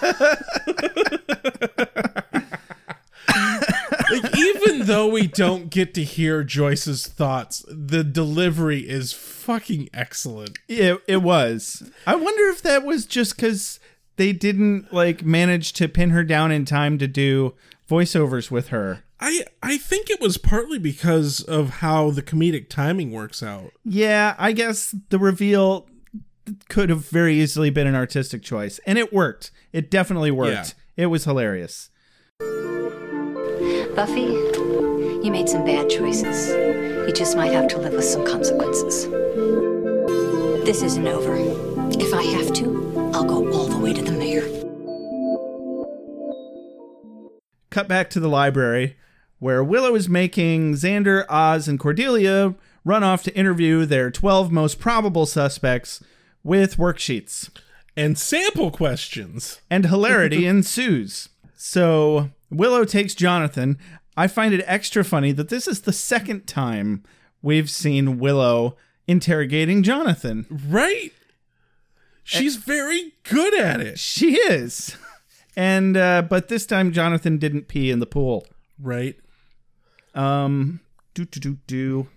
like even though we don't get to hear Joyce's thoughts, the delivery is fucking excellent. It, it was. I wonder if that was just because they didn't like manage to pin her down in time to do voiceovers with her. I I think it was partly because of how the comedic timing works out. Yeah, I guess the reveal could have very easily been an artistic choice, and it worked. It definitely worked. It was hilarious. Buffy, you made some bad choices. You just might have to live with some consequences. This isn't over. If I have to, I'll go all the way to the mayor. Cut back to the library where Willow is making Xander, Oz, and Cordelia run off to interview their 12 most probable suspects with worksheets. And sample questions. And hilarity ensues. So Willow takes Jonathan. I find it extra funny that this is the second time we've seen Willow interrogating Jonathan. Right? She's very good at it. She is. And uh but this time Jonathan didn't pee in the pool. Right. Um do do do do.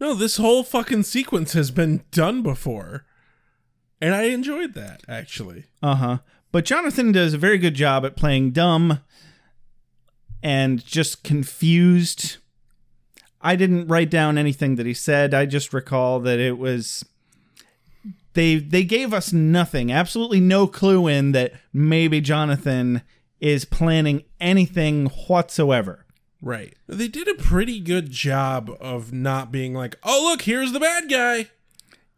No, this whole fucking sequence has been done before. And I enjoyed that, actually. Uh-huh. But Jonathan does a very good job at playing dumb and just confused. I didn't write down anything that he said. I just recall that it was they they gave us nothing, absolutely no clue in that maybe Jonathan is planning anything whatsoever. Right. They did a pretty good job of not being like, "Oh, look, here's the bad guy."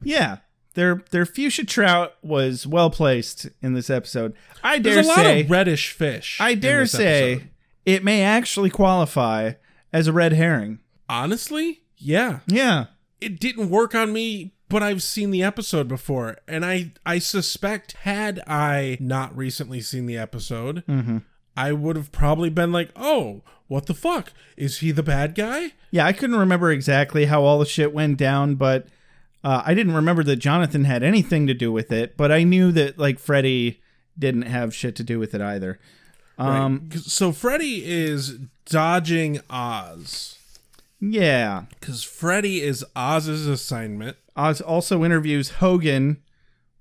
Yeah. Their their fuchsia trout was well placed in this episode. I dare There's a lot say of reddish fish. I in dare this say episode. it may actually qualify as a red herring. honestly, yeah. Yeah. It didn't work on me, but I've seen the episode before, and I I suspect had I not recently seen the episode, Mhm. I would have probably been like, "Oh, what the fuck? Is he the bad guy?" Yeah, I couldn't remember exactly how all the shit went down, but uh, I didn't remember that Jonathan had anything to do with it. But I knew that like Freddy didn't have shit to do with it either. Um, Right. so Freddy is dodging Oz yeah. because Freddy is Oz's assignment. Oz also interviews Hogan,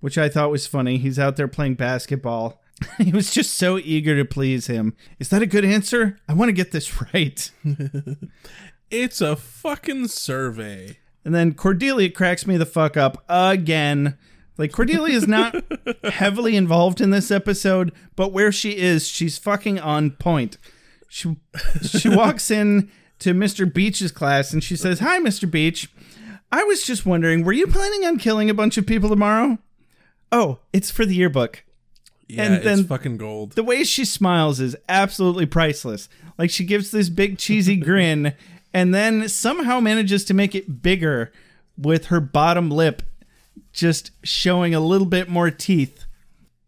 which I thought was funny. He's out there playing basketball. he was just so eager to please him. Is that a good answer? I want to get this right. It's a fucking survey. And then Cordelia cracks me the fuck up again. Like Cordelia is not heavily involved in this episode, but where she is, she's fucking on point. She she walks in to Mr. Beach's class and she says, "Hi, Mr. Beach. I was just wondering, were you planning on killing a bunch of people tomorrow?" Oh, it's for the yearbook. Yeah, And then- it's fucking gold. The way she smiles is absolutely priceless. Like she gives this big cheesy grin and then somehow manages to make it bigger with her bottom lip just showing a little bit more teeth.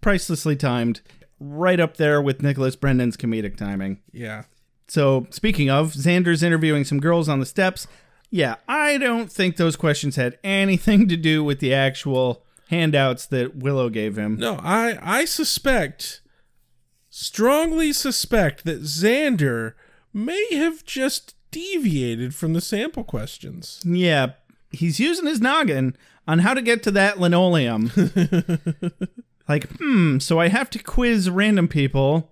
Pricelessly timed. Right up there with Nicholas Brendon's comedic timing. Yeah. So, speaking of, Xander's interviewing some girls on the steps. Yeah, I don't think those questions had anything to do with the actual handouts that Willow gave him. No, I I suspect, strongly suspect that Xander may have just deviated from the sample questions. Yeah, he's using his noggin on how to get to that linoleum. like, hmm, so I have to quiz random people.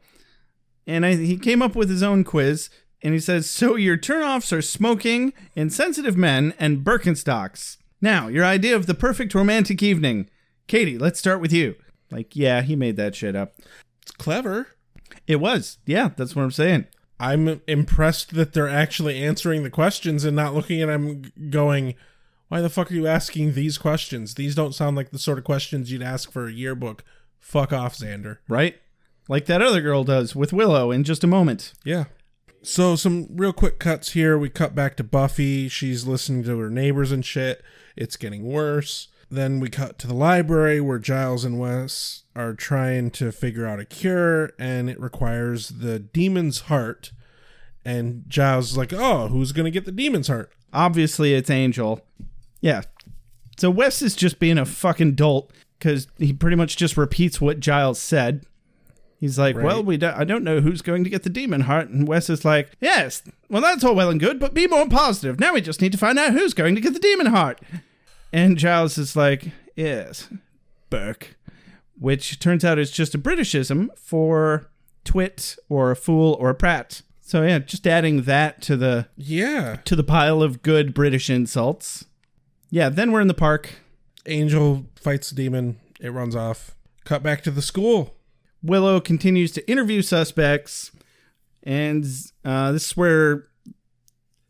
And I, he came up with his own quiz. And he says, So your turnoffs are smoking, insensitive men, and Birkenstocks. Now, your idea of the perfect romantic evening. Katie, let's start with you. Like, yeah, he made that shit up. It's clever. It was. Yeah, that's what I'm saying. I'm impressed that they're actually answering the questions and not looking at them going, "Why the fuck are you asking these questions? These don't sound like the sort of questions you'd ask for a yearbook." Fuck off, Xander. Right? Like that other girl does with Willow in just a moment. Yeah. So some real quick cuts here. We cut back to Buffy. She's listening to her neighbors and shit. It's getting worse. Then we cut to the library where Giles and Wes are trying to figure out a cure, and it requires the demon's heart. And Giles is like, "Oh, who's gonna get the demon's heart?" Obviously, it's Angel. Yeah. So Wes is just being a fucking dolt because he pretty much just repeats what Giles said. He's like, Right. "Well, we don't, I don't know who's going to get the demon heart," and Wes is like, "Yes, well, that's all well and good, but be more positive. Now we just need to find out who's going to get the demon heart." And Giles is like, "Yes, berk," which turns out is just a Britishism for twit or a fool or a prat. So yeah, just adding that to the Yeah. to the pile of good British insults. Yeah, then we're in the park. Angel fights the demon. It runs off. Cut back to the school. Willow continues to interview suspects, and uh, this is where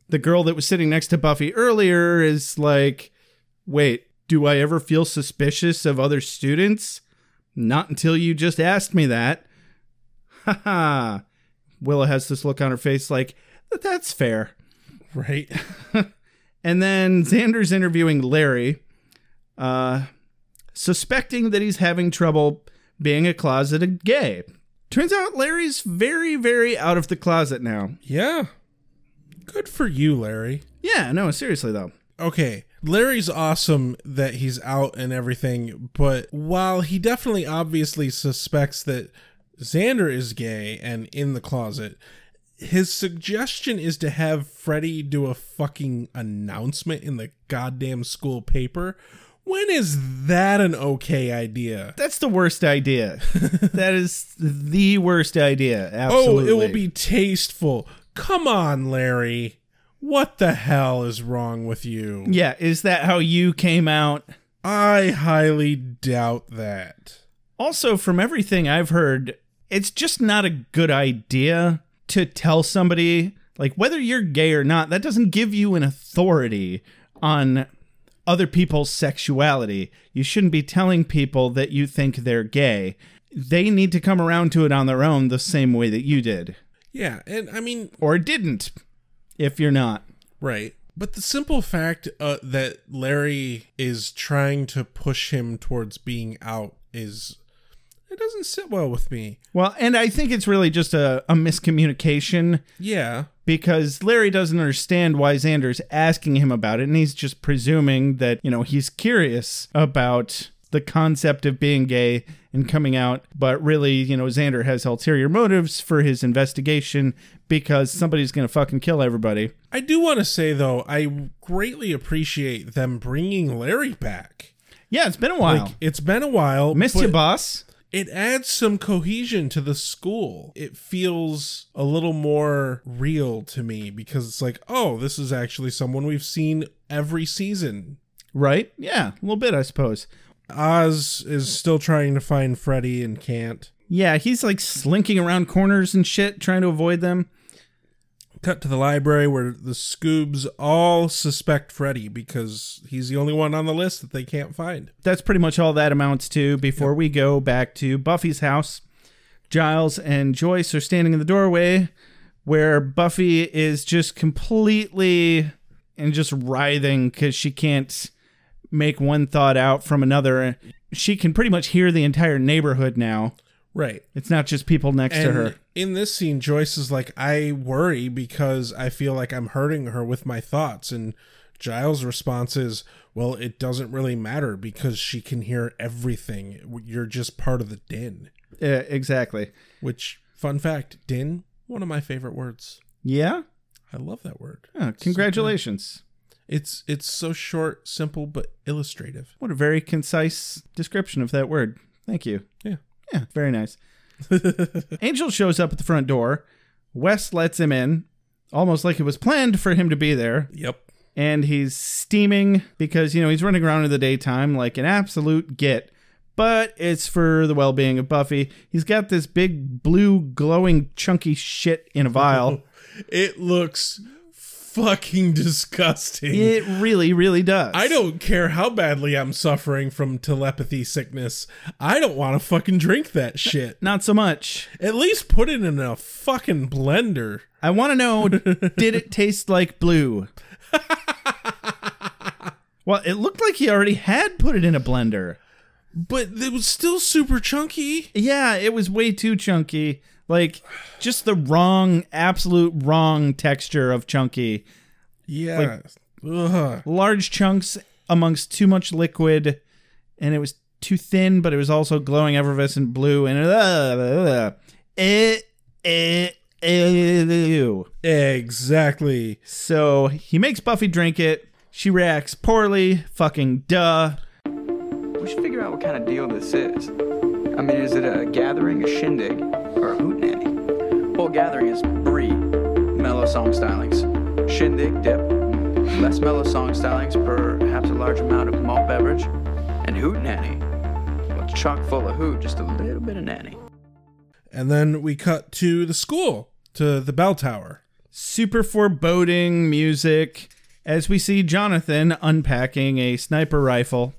the girl that was sitting next to Buffy earlier is like, "Wait, do I ever feel suspicious of other students? Not until you just asked me that." Ha ha. Willow has this look on her face like, "That's fair." Right. And then Xander's interviewing Larry, uh, suspecting that he's having trouble being a closeted gay. Turns out Larry's very, very out of the closet now. Yeah. Good for you, Larry. Yeah, no, seriously though. Okay, Larry's awesome that he's out and everything, but while he definitely obviously suspects that Xander is gay and in the closet, his suggestion is to have Freddy do a fucking announcement in the goddamn school paper. When is that an okay idea? That's the worst idea. that is the worst idea. Absolutely. Oh, it will be tasteful. Come on, Larry. What the hell is wrong with you? Yeah, is that how you came out? I highly doubt that. Also, from everything I've heard, it's just not a good idea to tell somebody, like, whether you're gay or not, that doesn't give you an authority on other people's sexuality. You shouldn't be telling people that you think they're gay. They need to come around to it on their own the same way that you did. Yeah, and I mean, or didn't, if you're not. Right. But the simple fact uh, that Larry is trying to push him towards being out is. It doesn't sit well with me. Well, and I think it's really just a, a miscommunication. Yeah. Because Larry doesn't understand why Xander's asking him about it, and he's just presuming that, you know, he's curious about the concept of being gay and coming out, but really, you know, Xander has ulterior motives for his investigation because somebody's going to fucking kill everybody. I do want to say, though, I greatly appreciate them bringing Larry back. Yeah, it's been a while. Like, it's been a while. Missed you, boss. It adds some cohesion to the school. It feels a little more real to me because it's like, oh, this is actually someone we've seen every season. Right? Yeah, a little bit, I suppose. Oz is still trying to find Freddy and can't. Yeah, he's like slinking around corners and shit, trying to avoid them. Cut to the library where the Scoobs all suspect Freddy because he's the only one on the list that they can't find. That's pretty much all that amounts to before yep. we go back to Buffy's house. Giles and Joyce are standing in the doorway where Buffy is just completely and just writhing because she can't make one thought out from another. She can pretty much hear the entire neighborhood now. Right. It's not just people next and to her. In this scene, Joyce is like, I worry because I feel like I'm hurting her with my thoughts. And Giles' response is, Well, it doesn't really matter because she can hear everything. You're just part of the din. Yeah, exactly. Which, fun fact, din, one of my favorite words. Yeah? I love that word. Oh, congratulations. It's it's so short, simple, but illustrative. What a very concise description of that word. Thank you. Yeah. Yeah, very nice. Angel shows up at the front door. Wes lets him in, almost like it was planned for him to be there. Yep. And he's steaming because, you know, he's running around in the daytime like an absolute git. But it's for the well being of Buffy. He's got this big blue glowing chunky shit in a vial. it looks fucking disgusting. It really, really does. I don't care how badly I'm suffering from telepathy sickness. I don't want to fucking drink that shit. Not so much. At least put it in a fucking blender. I want to know did it taste like blue? well, it looked like he already had put it in a blender. But it was still super chunky. Yeah, it was way too chunky. Like just the wrong, absolute wrong texture of chunky. Yeah. Like, large chunks amongst too much liquid, and it was too thin, but it was also glowing effervescent blue, and uh, uh, eh, eh, ew. Exactly. So he makes Buffy drink it. She reacts poorly. Fucking duh. What kind of deal this is. I mean, is it a gathering, a shindig, or a hootenanny? Well, gathering is brie, mellow song stylings. Shindig, dip, less mellow song stylings, perhaps a large amount of malt beverage. And hootenanny, well, chock full of hoot, just a little bit of nanny. And then we cut to the school, to the bell tower. Super foreboding music as we see Jonathan unpacking a sniper rifle.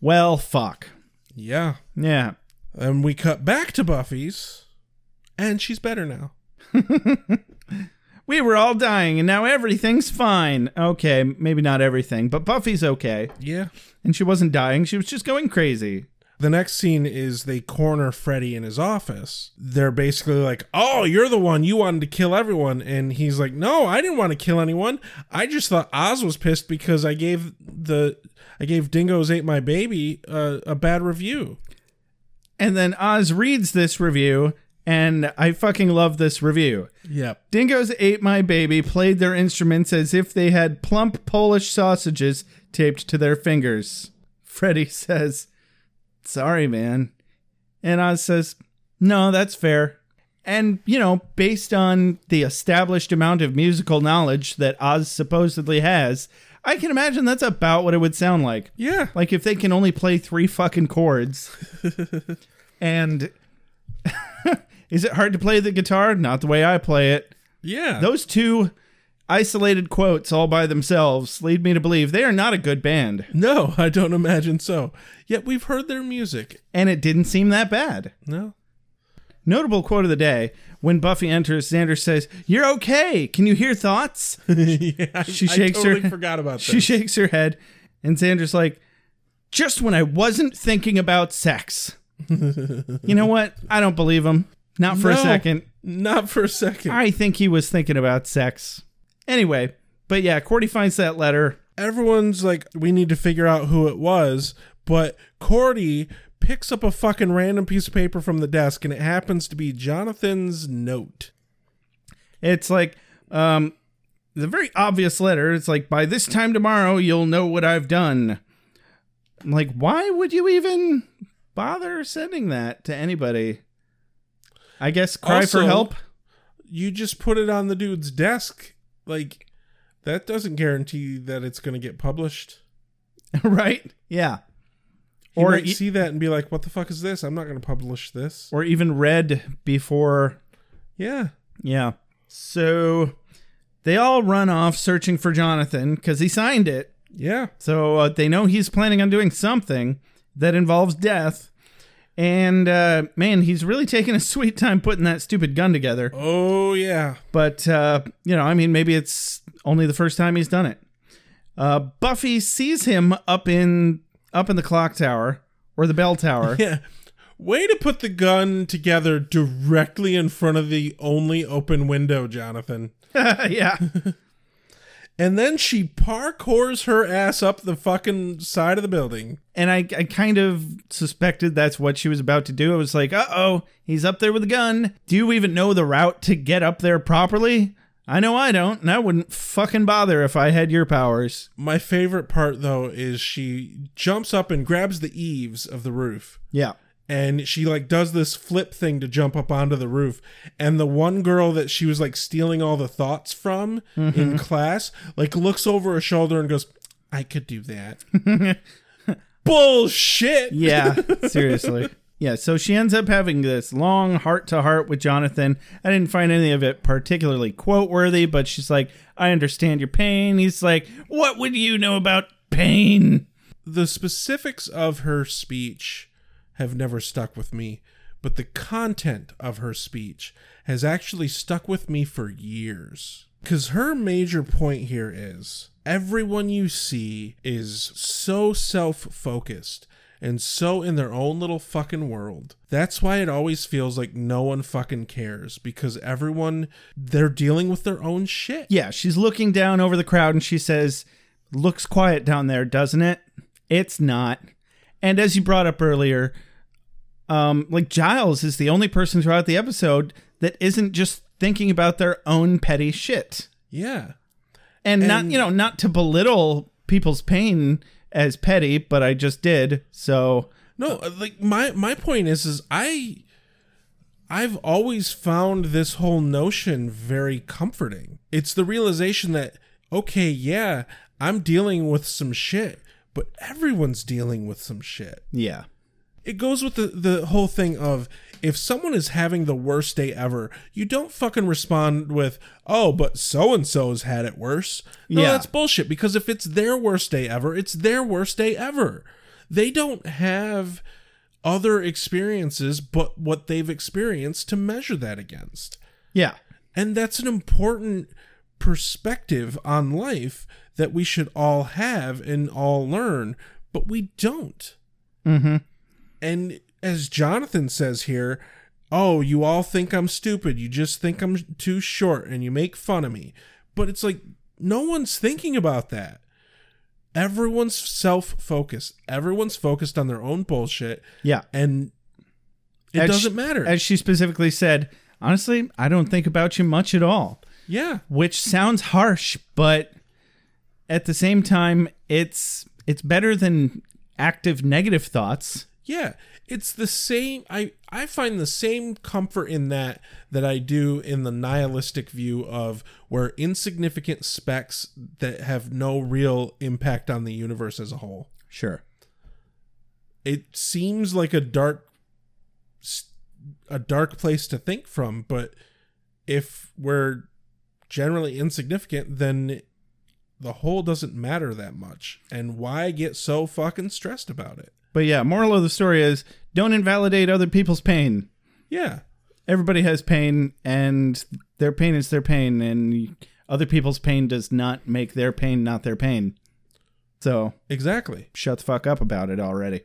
Well, fuck. Yeah. Yeah. And we cut back to Buffy's, and she's better now. We were all dying and now everything's fine. Okay, maybe not everything, but Buffy's okay. Yeah. And she wasn't dying, she was just going crazy. The next scene is they corner Freddy in his office. They're basically like, "Oh, you're the one you wanted to kill everyone," and he's like, "No, I didn't want to kill anyone. I just thought Oz was pissed because I gave the I gave Dingoes Ate My Baby uh, a bad review." And then Oz reads this review, and I fucking love this review. Yep. Dingoes ate my baby, played their instruments as if they had plump Polish sausages taped to their fingers. Freddy says, Sorry, man. And Oz says, No, that's fair. And, you know, based on the established amount of musical knowledge that Oz supposedly has, I can imagine that's about what it would sound like. Yeah. Like if they can only play three fucking chords. and is it hard to play the guitar? Not the way I play it. Yeah. Those two isolated quotes all by themselves lead me to believe they are not a good band. No, I don't imagine so. Yet we've heard their music. And it didn't seem that bad. No. Notable quote of the day when Buffy enters, Xander says, You're okay. Can you hear thoughts? yeah, she shakes I totally her forgot about that. She this. shakes her head, and Xander's like, Just when I wasn't thinking about sex. you know what? I don't believe him. Not for a second. Not for a second. I think he was thinking about sex. Anyway, but yeah, Cordy finds that letter. Everyone's like, we need to figure out who it was, but Cordy picks up a fucking random piece of paper from the desk, and it happens to be Jonathan's note. It's like, um, the very obvious letter. It's like, by this time tomorrow, you'll know what I've done. I'm like, why would you even bother sending that to anybody? I guess cry Also, for help. You just put it on the dude's desk. Like, that doesn't guarantee that it's going to get published. right? Yeah. Or might e- see that and be like, what the fuck is this? I'm not going to publish this. Or even read before. Yeah. Yeah. So they all run off searching for Jonathan because he signed it. Yeah. So uh, they know he's planning on doing something that involves death. And uh, man, he's really taking a sweet time putting that stupid gun together. Oh, yeah. But, uh, you know, I mean, maybe it's only the first time he's done it. Uh, Buffy sees him up in up in the clock tower or the bell tower. Yeah. Way to put the gun together directly in front of the only open window, Jonathan. yeah. And then she parkours her ass up the fucking side of the building. And I, I kind of suspected that's what she was about to do. I was like, uh oh, he's up there with a gun. Do you even know the route to get up there properly? I know I don't, and I wouldn't fucking bother if I had your powers. My favorite part, though, is she jumps up and grabs the eaves of the roof. Yeah. And she like does this flip thing to jump up onto the roof. And the one girl that she was like stealing all the thoughts from in Mhm. class, like looks over her shoulder and goes, I could do that. Bullshit. Yeah, seriously. Yeah, so she ends up having this long heart to heart with Jonathan. I didn't find any of it particularly quote worthy, but she's like, I understand your pain. He's like, What would you know about pain? the specifics of her speech have never stuck with me, but the content of her speech has actually stuck with me for years. Because her major point here is everyone you see is so self focused and so in their own little fucking world. That's why it always feels like no one fucking cares because everyone, they're dealing with their own shit. Yeah, she's looking down over the crowd and she says, Looks quiet down there, doesn't it? It's not. And as you brought up earlier, um, like Giles is the only person throughout the episode that isn't just thinking about their own petty shit. Yeah. And, not, you know, not to belittle people's pain as petty, but I just did. So, No, like my my point is is I I've always found this whole notion very comforting. It's the realization that okay, yeah, I'm dealing with some shit, but everyone's dealing with some shit. yeah. It goes with the the whole thing of if someone is having the worst day ever, you don't fucking respond with, "Oh, but so and so's had it worse." No, Yeah. that's bullshit because if it's their worst day ever, it's their worst day ever. They don't have other experiences but what they've experienced to measure that against. Yeah. And that's an important perspective on life that we should all have and all learn, but we don't. Mm-hmm. And as Jonathan says here, oh, you all think I'm stupid. You just think I'm too short and you make fun of me. But it's like, no one's thinking about that. Everyone's self focused. Everyone's focused on their own bullshit. Yeah. And it As doesn't she- matter. As she specifically said, honestly, I don't think about you much at all. yeah. Which sounds harsh, but at the same time, it's it's better than active negative thoughts. Yeah, it's the same. I I find the same comfort in that that I do in the nihilistic view of where insignificant specks that have no real impact on the universe as a whole. Sure. It seems like a dark a dark place to think from, but if we're generally insignificant, then the whole doesn't matter that much. And why get so fucking stressed about it? But yeah, moral of the story is don't invalidate other people's pain. Yeah. Everybody has pain and their pain is their pain and other people's pain does not make their pain not their pain. So, Exactly. shut the fuck up about it already.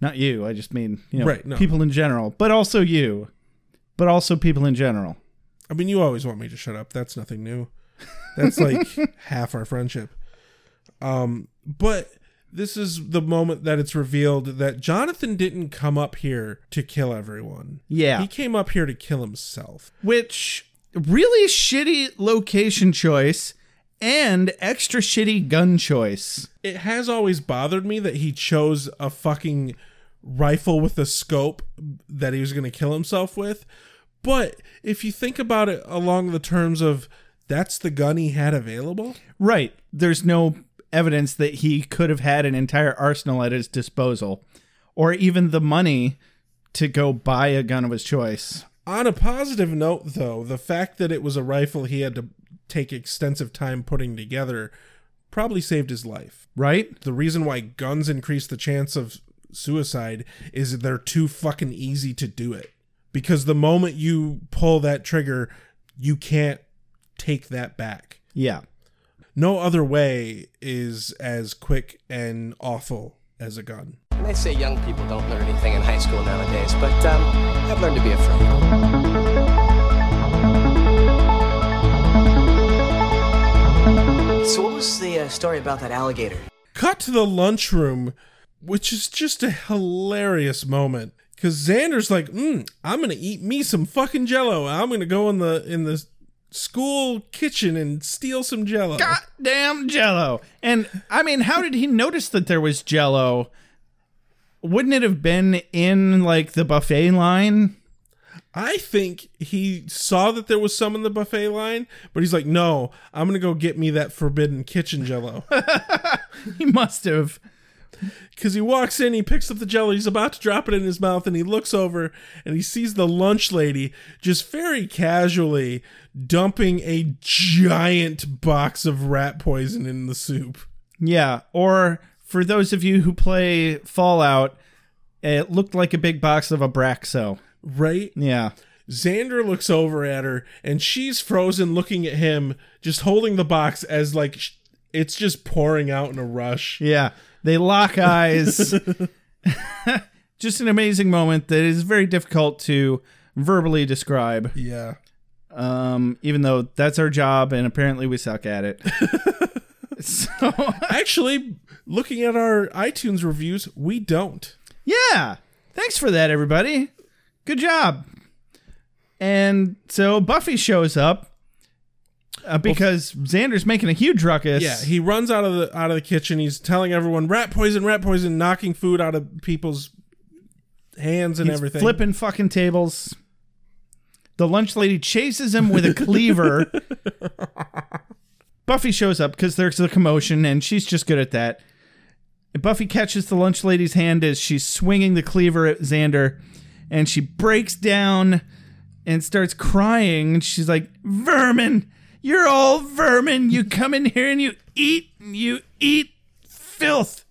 Not you, I just mean, you know, Right, no. people in general, but also you. But also people in general. I mean, you always want me to shut up. That's nothing new. That's like half our friendship. Um, but this is the moment that it's revealed that Jonathan didn't come up here to kill everyone. Yeah. He came up here to kill himself. Which really shitty location choice and extra shitty gun choice. It has always bothered me that he chose a fucking rifle with a scope that he was going to kill himself with. But if you think about it along the terms of that's the gun he had available, Right. There's no evidence that he could have had an entire arsenal at his disposal or even the money to go buy a gun of his choice. On a positive note, though, the fact that it was a rifle he had to take extensive time putting together probably saved his life. Right? The reason why guns increase the chance of suicide is they're too fucking easy to do it. Because the moment you pull that trigger, you can't take that back. Yeah. No other way is as quick and awful as a gun. And they say young people don't learn anything in high school nowadays, but um, I've learned to be afraid. So, what was the uh, story about that alligator? Cut to the lunchroom, which is just a hilarious moment. Cause Xander's like, mm, I'm gonna eat me some fucking jello. I'm gonna go in the in the school kitchen and steal some jello. Goddamn jello. And I mean, how did he notice that there was jello? Wouldn't it have been in like the buffet line? I think he saw that there was some in the buffet line, but he's like, no, I'm gonna go get me that forbidden kitchen jello. He must have. Because he walks in, he picks up the jello, he's about to drop it in his mouth, and he looks over and he sees the lunch lady just very casually dumping a giant box of rat poison in the soup. Yeah. Or for those of you who play Fallout, it looked like a big box of Abraxo. Right? Yeah. Xander looks over at her and she's frozen looking at him, just holding the box as like it's just pouring out in a rush. Yeah. They lock eyes. Just an amazing moment that is very difficult to verbally describe. Yeah. Um, even though that's our job and apparently we suck at it. so Actually, looking at our iTunes reviews, we don't. Yeah. Thanks for that, everybody. Good job. And so Buffy shows up uh, because Xander's making a huge ruckus. Yeah, he runs out of the out of the kitchen. He's telling everyone rat poison, rat poison, knocking food out of people's hands and He's everything. flipping fucking tables. The lunch lady chases him with a cleaver. Buffy shows up because there's a commotion, and she's just good at that. Buffy catches the lunch lady's hand as she's swinging the cleaver at Xander, and she breaks down and starts crying. And she's like, "Vermin, you're all vermin. You come in here and you eat, and you eat filth."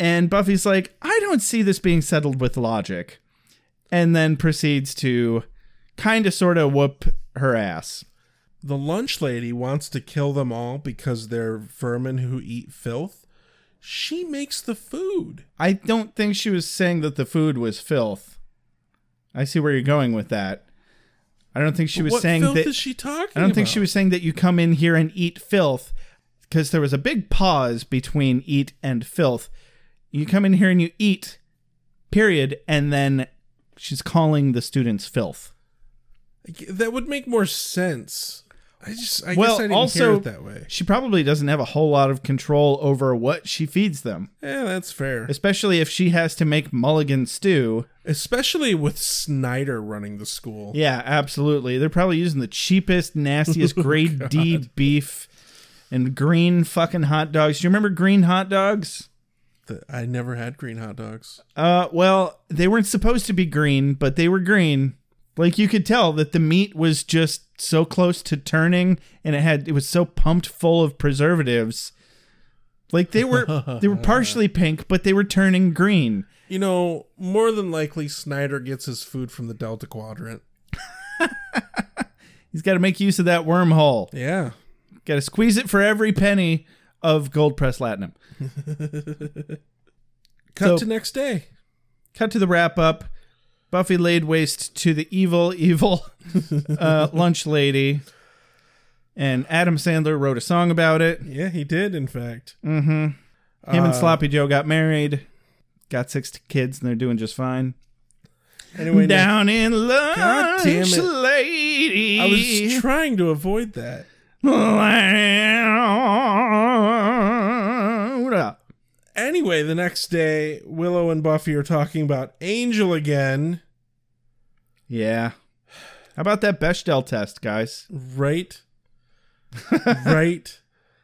And Buffy's like, "I don't see this being settled with logic," and then proceeds to kind of sort of whoop her ass. the lunch lady wants to kill them all because they're vermin who eat filth, she makes the food. I don't think she was saying that the food was filth. I see where you're going with that. I don't think she was what saying filth that. is she talking I don't think she was saying that you come in here and eat filth because there was a big pause between eat and filth. You come in here and you eat, period, and then she's calling the students filth. That would make more sense. I just, I well, guess I didn't also, hear it that way. she probably doesn't have a whole lot of control over what she feeds them, Yeah, that's fair. especially if she has to make mulligan stew. Especially with Snyder running the school. Yeah, absolutely. They're probably using the cheapest, nastiest grade D beef and green fucking hot dogs. Do you remember green hot dogs? The- I never had green hot dogs. Uh, well, they weren't supposed to be green, but they were green. Like you could tell that the meat was just so close to turning, and it had it was so pumped full of preservatives. Like they were they were partially pink, but they were turning green. You know, more than likely, Snyder gets his food from the Delta Quadrant. He's got to make use of that wormhole. Yeah. Got to squeeze it for every penny of gold press latinum. Cut So- to next day. Cut to the wrap up. Buffy laid waste to the evil, evil uh, lunch lady. And Adam Sandler wrote a song about it. Yeah, he did, in fact. Mm-hmm. Him Uh, and Sloppy Joe got married, got six kids, and they're doing just fine. Anyway, Down in lunch, God damn it. lady. I was trying to avoid that. Anyway, the next day, Willow and Buffy are talking about Angel again. Yeah. How about that Bechdel test, guys? Right? right?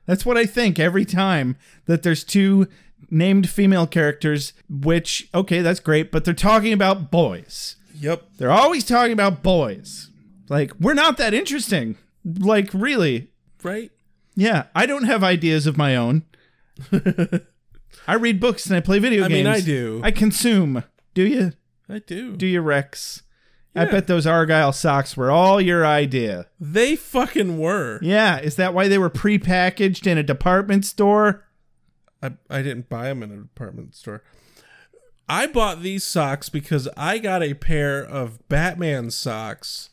That's what I think every time that there's two named female characters, which, okay, that's great, but they're talking about boys. Yep. They're always talking about boys. Like, we're not that interesting. Like, really. Right? Yeah, I don't have ideas of my own. I read books and I play video games. I games. mean, I do. I consume. Do you? I do. Do you, Rex? I Yeah. bet those Argyle socks were all your idea. They fucking were. Yeah, is that why they were prepackaged in a department store? I, I didn't buy them in a department store. I bought these socks because I got a pair of Batman socks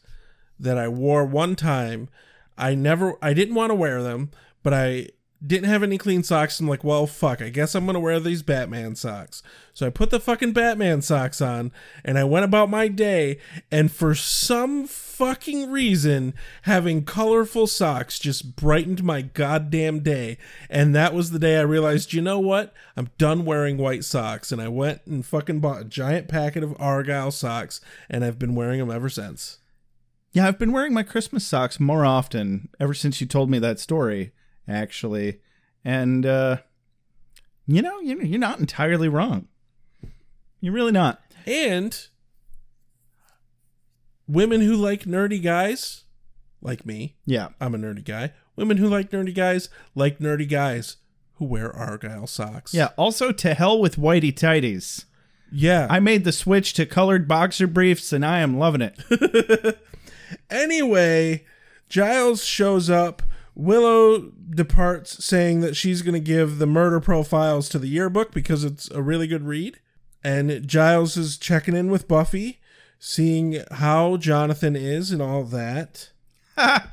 that I wore one time. I never, I didn't want to wear them, but I didn't have any clean socks. I'm like, well, fuck, I guess I'm going to wear these Batman socks. So I put the fucking Batman socks on and I went about my day. And for some fucking reason, having colorful socks just brightened my goddamn day. And that was the day I realized, you know what? I'm done wearing white socks. And I went and fucking bought a giant packet of Argyle socks and I've been wearing them ever since. Yeah, I've been wearing my Christmas socks more often ever since you told me that story, actually. And, uh, you know, you're, you're not entirely wrong. You're really not. And women who like nerdy guys, like me, Yeah. I'm a nerdy guy. Women who like nerdy guys, like nerdy guys who wear Argyle socks. Yeah. Also, to hell with whitey tighties. Yeah. I made the switch to colored boxer briefs and I am loving it. Anyway, Giles shows up. Willow departs saying that she's going to give the murder profiles to the yearbook because it's a really good read. And Giles is checking in with Buffy, seeing how Jonathan is and all that. At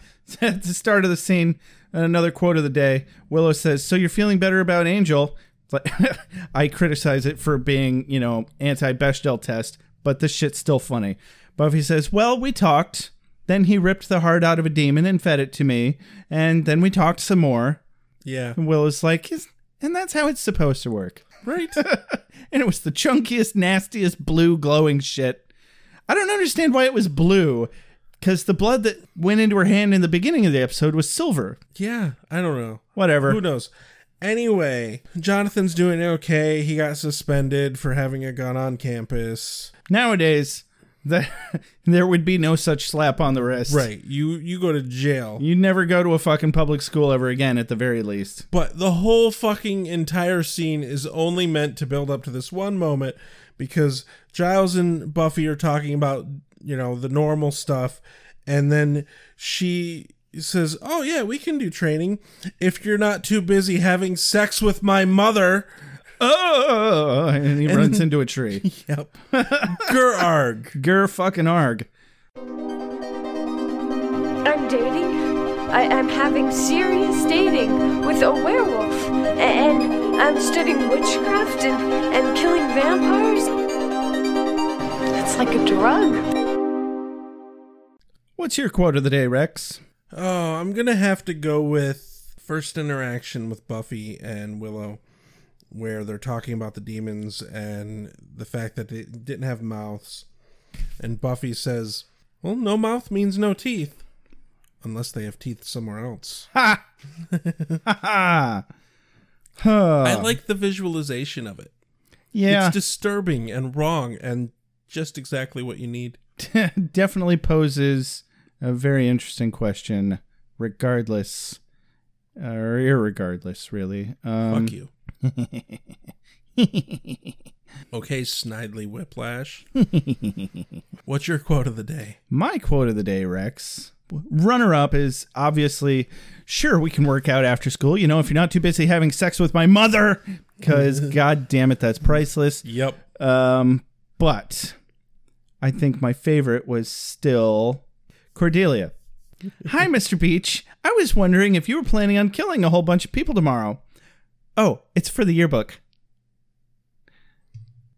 the start of the scene, another quote of the day Willow says, So you're feeling better about Angel? I criticize it for being, you know, anti Bechdel test, but this shit's still funny. Buffy says, Well, we talked. Then he ripped the heart out of a demon and fed it to me. And then we talked some more. Yeah. And Willow's like, And that's how it's supposed to work. Right? and it was the chunkiest, nastiest blue glowing shit. I don't understand why it was blue. Because the blood that went into her hand in the beginning of the episode was silver. yeah, I don't know. Whatever. Who knows? Anyway, Jonathan's doing okay. He got suspended for having a gun on campus. Nowadays, the, there would be no such slap on the wrist. Right. You you go to jail. You'd never go to a fucking public school ever again, at the very least. But the whole fucking entire scene is only meant to build up to this one moment because Giles and Buffy are talking about, you know, the normal stuff and then she says, "Oh yeah, we can do training if you're not too busy having sex with my mother." Oh, and he And runs then- into a tree. Yep. Gur arg. Gur fucking arg. I'm dating. I am having serious dating with a werewolf. And I'm studying witchcraft and, and killing vampires. It's like a drug. What's your quote of the day, Rex? Oh, I'm gonna have to go with first interaction with Buffy and Willow, where they're talking about the demons and the fact that they didn't have mouths, and Buffy says, "Well, no mouth means no teeth, unless they have teeth somewhere else." Ha! ha! Huh. I like the visualization of it. Yeah. it's disturbing and wrong, and just exactly what you need. definitely poses a very interesting question, regardless uh, or irregardless, really. Um, Fuck you. Okay, Snidely Whiplash. What's your quote of the day? My quote of the day, Rex. Runner up is obviously sure we can work out after school. You know, if you're not too busy having sex with my mother, because god damn it, that's priceless. Yep. Um, but I think my favorite was still Cordelia. Hi, Mr. Beach. I was wondering if you were planning on killing a whole bunch of people tomorrow. Oh, it's for the yearbook.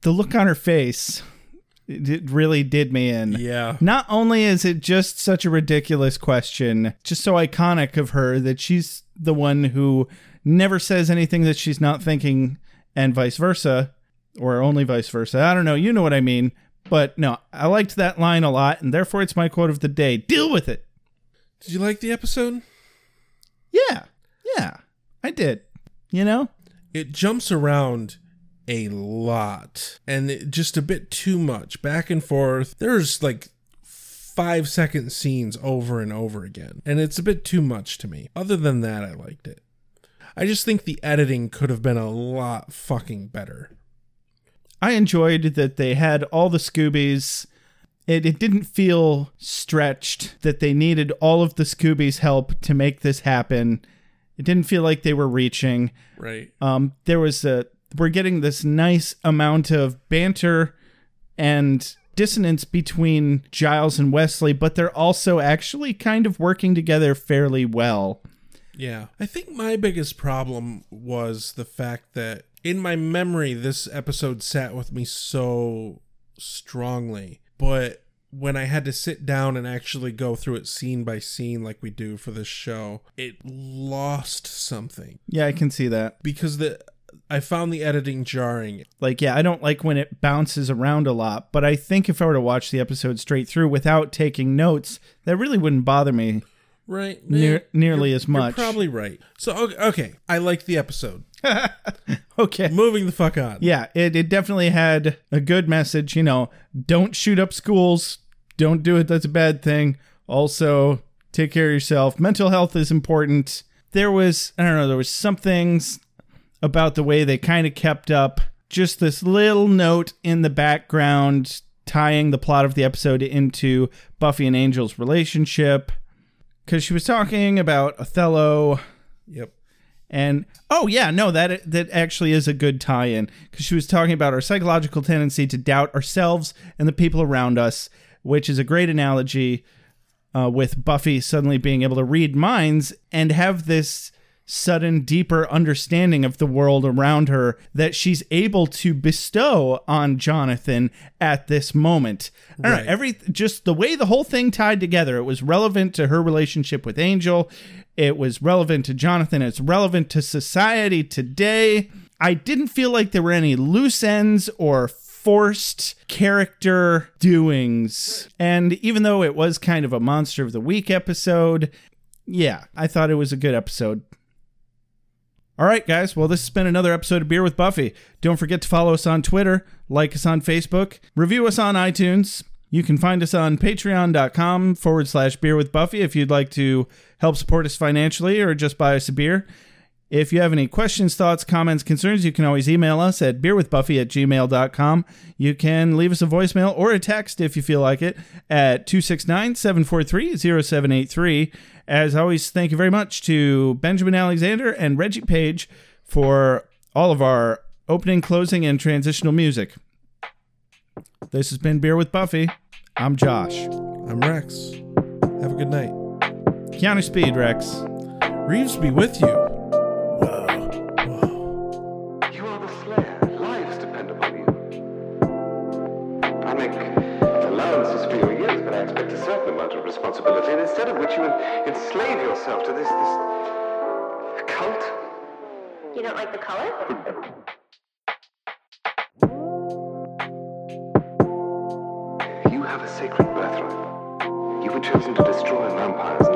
The look on her face it really did me in. Yeah. Not only is it just such a ridiculous question, just so iconic of her that she's the one who never says anything that she's not thinking, and vice versa, or only vice versa. I don't know. You know what I mean. But no, I liked that line a lot, and therefore it's my quote of the day. Deal with it. Did you like the episode? Yeah. Yeah. I did. You know? It jumps around a lot and it, just a bit too much back and forth. There's like five second scenes over and over again, and it's a bit too much to me. Other than that, I liked it. I just think the editing could have been a lot fucking better. I enjoyed that they had all the Scoobies. It, it didn't feel stretched that they needed all of the Scoobies' help to make this happen. It didn't feel like they were reaching. Right. Um, there was a we're getting this nice amount of banter and dissonance between Giles and Wesley, but they're also actually kind of working together fairly well. Yeah. I think my biggest problem was the fact that in my memory, this episode sat with me so strongly. But when I had to sit down and actually go through it scene by scene like we do for this show, it lost something. Yeah, I can see that. Because the I found the editing jarring. Like, yeah, I don't like when it bounces around a lot, but I think if I were to watch the episode straight through without taking notes, that really wouldn't bother me. Right. Near, nearly You're- as much. You're probably right. So okay, okay, I like the episode. okay. Moving the fuck on. Yeah, it, it definitely had a good message. You know, don't shoot up schools. Don't do it. That's a bad thing. Also, take care of yourself. Mental health is important. There was, I don't know, there was some things about the way they kind of kept up. Just this little note in the background tying the plot of the episode into Buffy and Angel's relationship. Because she was talking about Othello. Yep. And oh yeah, no, that that actually is a good tie-in because she was talking about our psychological tendency to doubt ourselves and the people around us, which is a great analogy uh, with Buffy suddenly being able to read minds and have this sudden deeper understanding of the world around her that she's able to bestow on Jonathan at this moment. I Right. know, every just the way the whole thing tied together, it was relevant to her relationship with Angel. It was relevant to Jonathan. It's relevant to society today. I didn't feel like there were any loose ends or forced character doings. And even though it was kind of a monster of the week episode, yeah, I thought it was a good episode. All right, guys. Well, this has been another episode of Beer with Buffy. Don't forget to follow us on Twitter, like us on Facebook, review us on iTunes. You can find us on patreon.com forward slash beer with Buffy if you'd like to help support us financially or just buy us a beer. If you have any questions, thoughts, comments, concerns, you can always email us at beerwithbuffy at gmail.com. You can leave us a voicemail or a text if you feel like it at 269 743 0783. As always, thank you very much to Benjamin Alexander and Reggie Page for all of our opening, closing, and transitional music. This has been Beer with Buffy. I'm Josh. I'm Rex. Have a good night. Keanu Speed, Rex. Reeves be with you. You responsibility, and instead of which you en- enslave yourself to this this cult. You don't like the color? You have a sacred birthright. You were chosen to destroy vampires,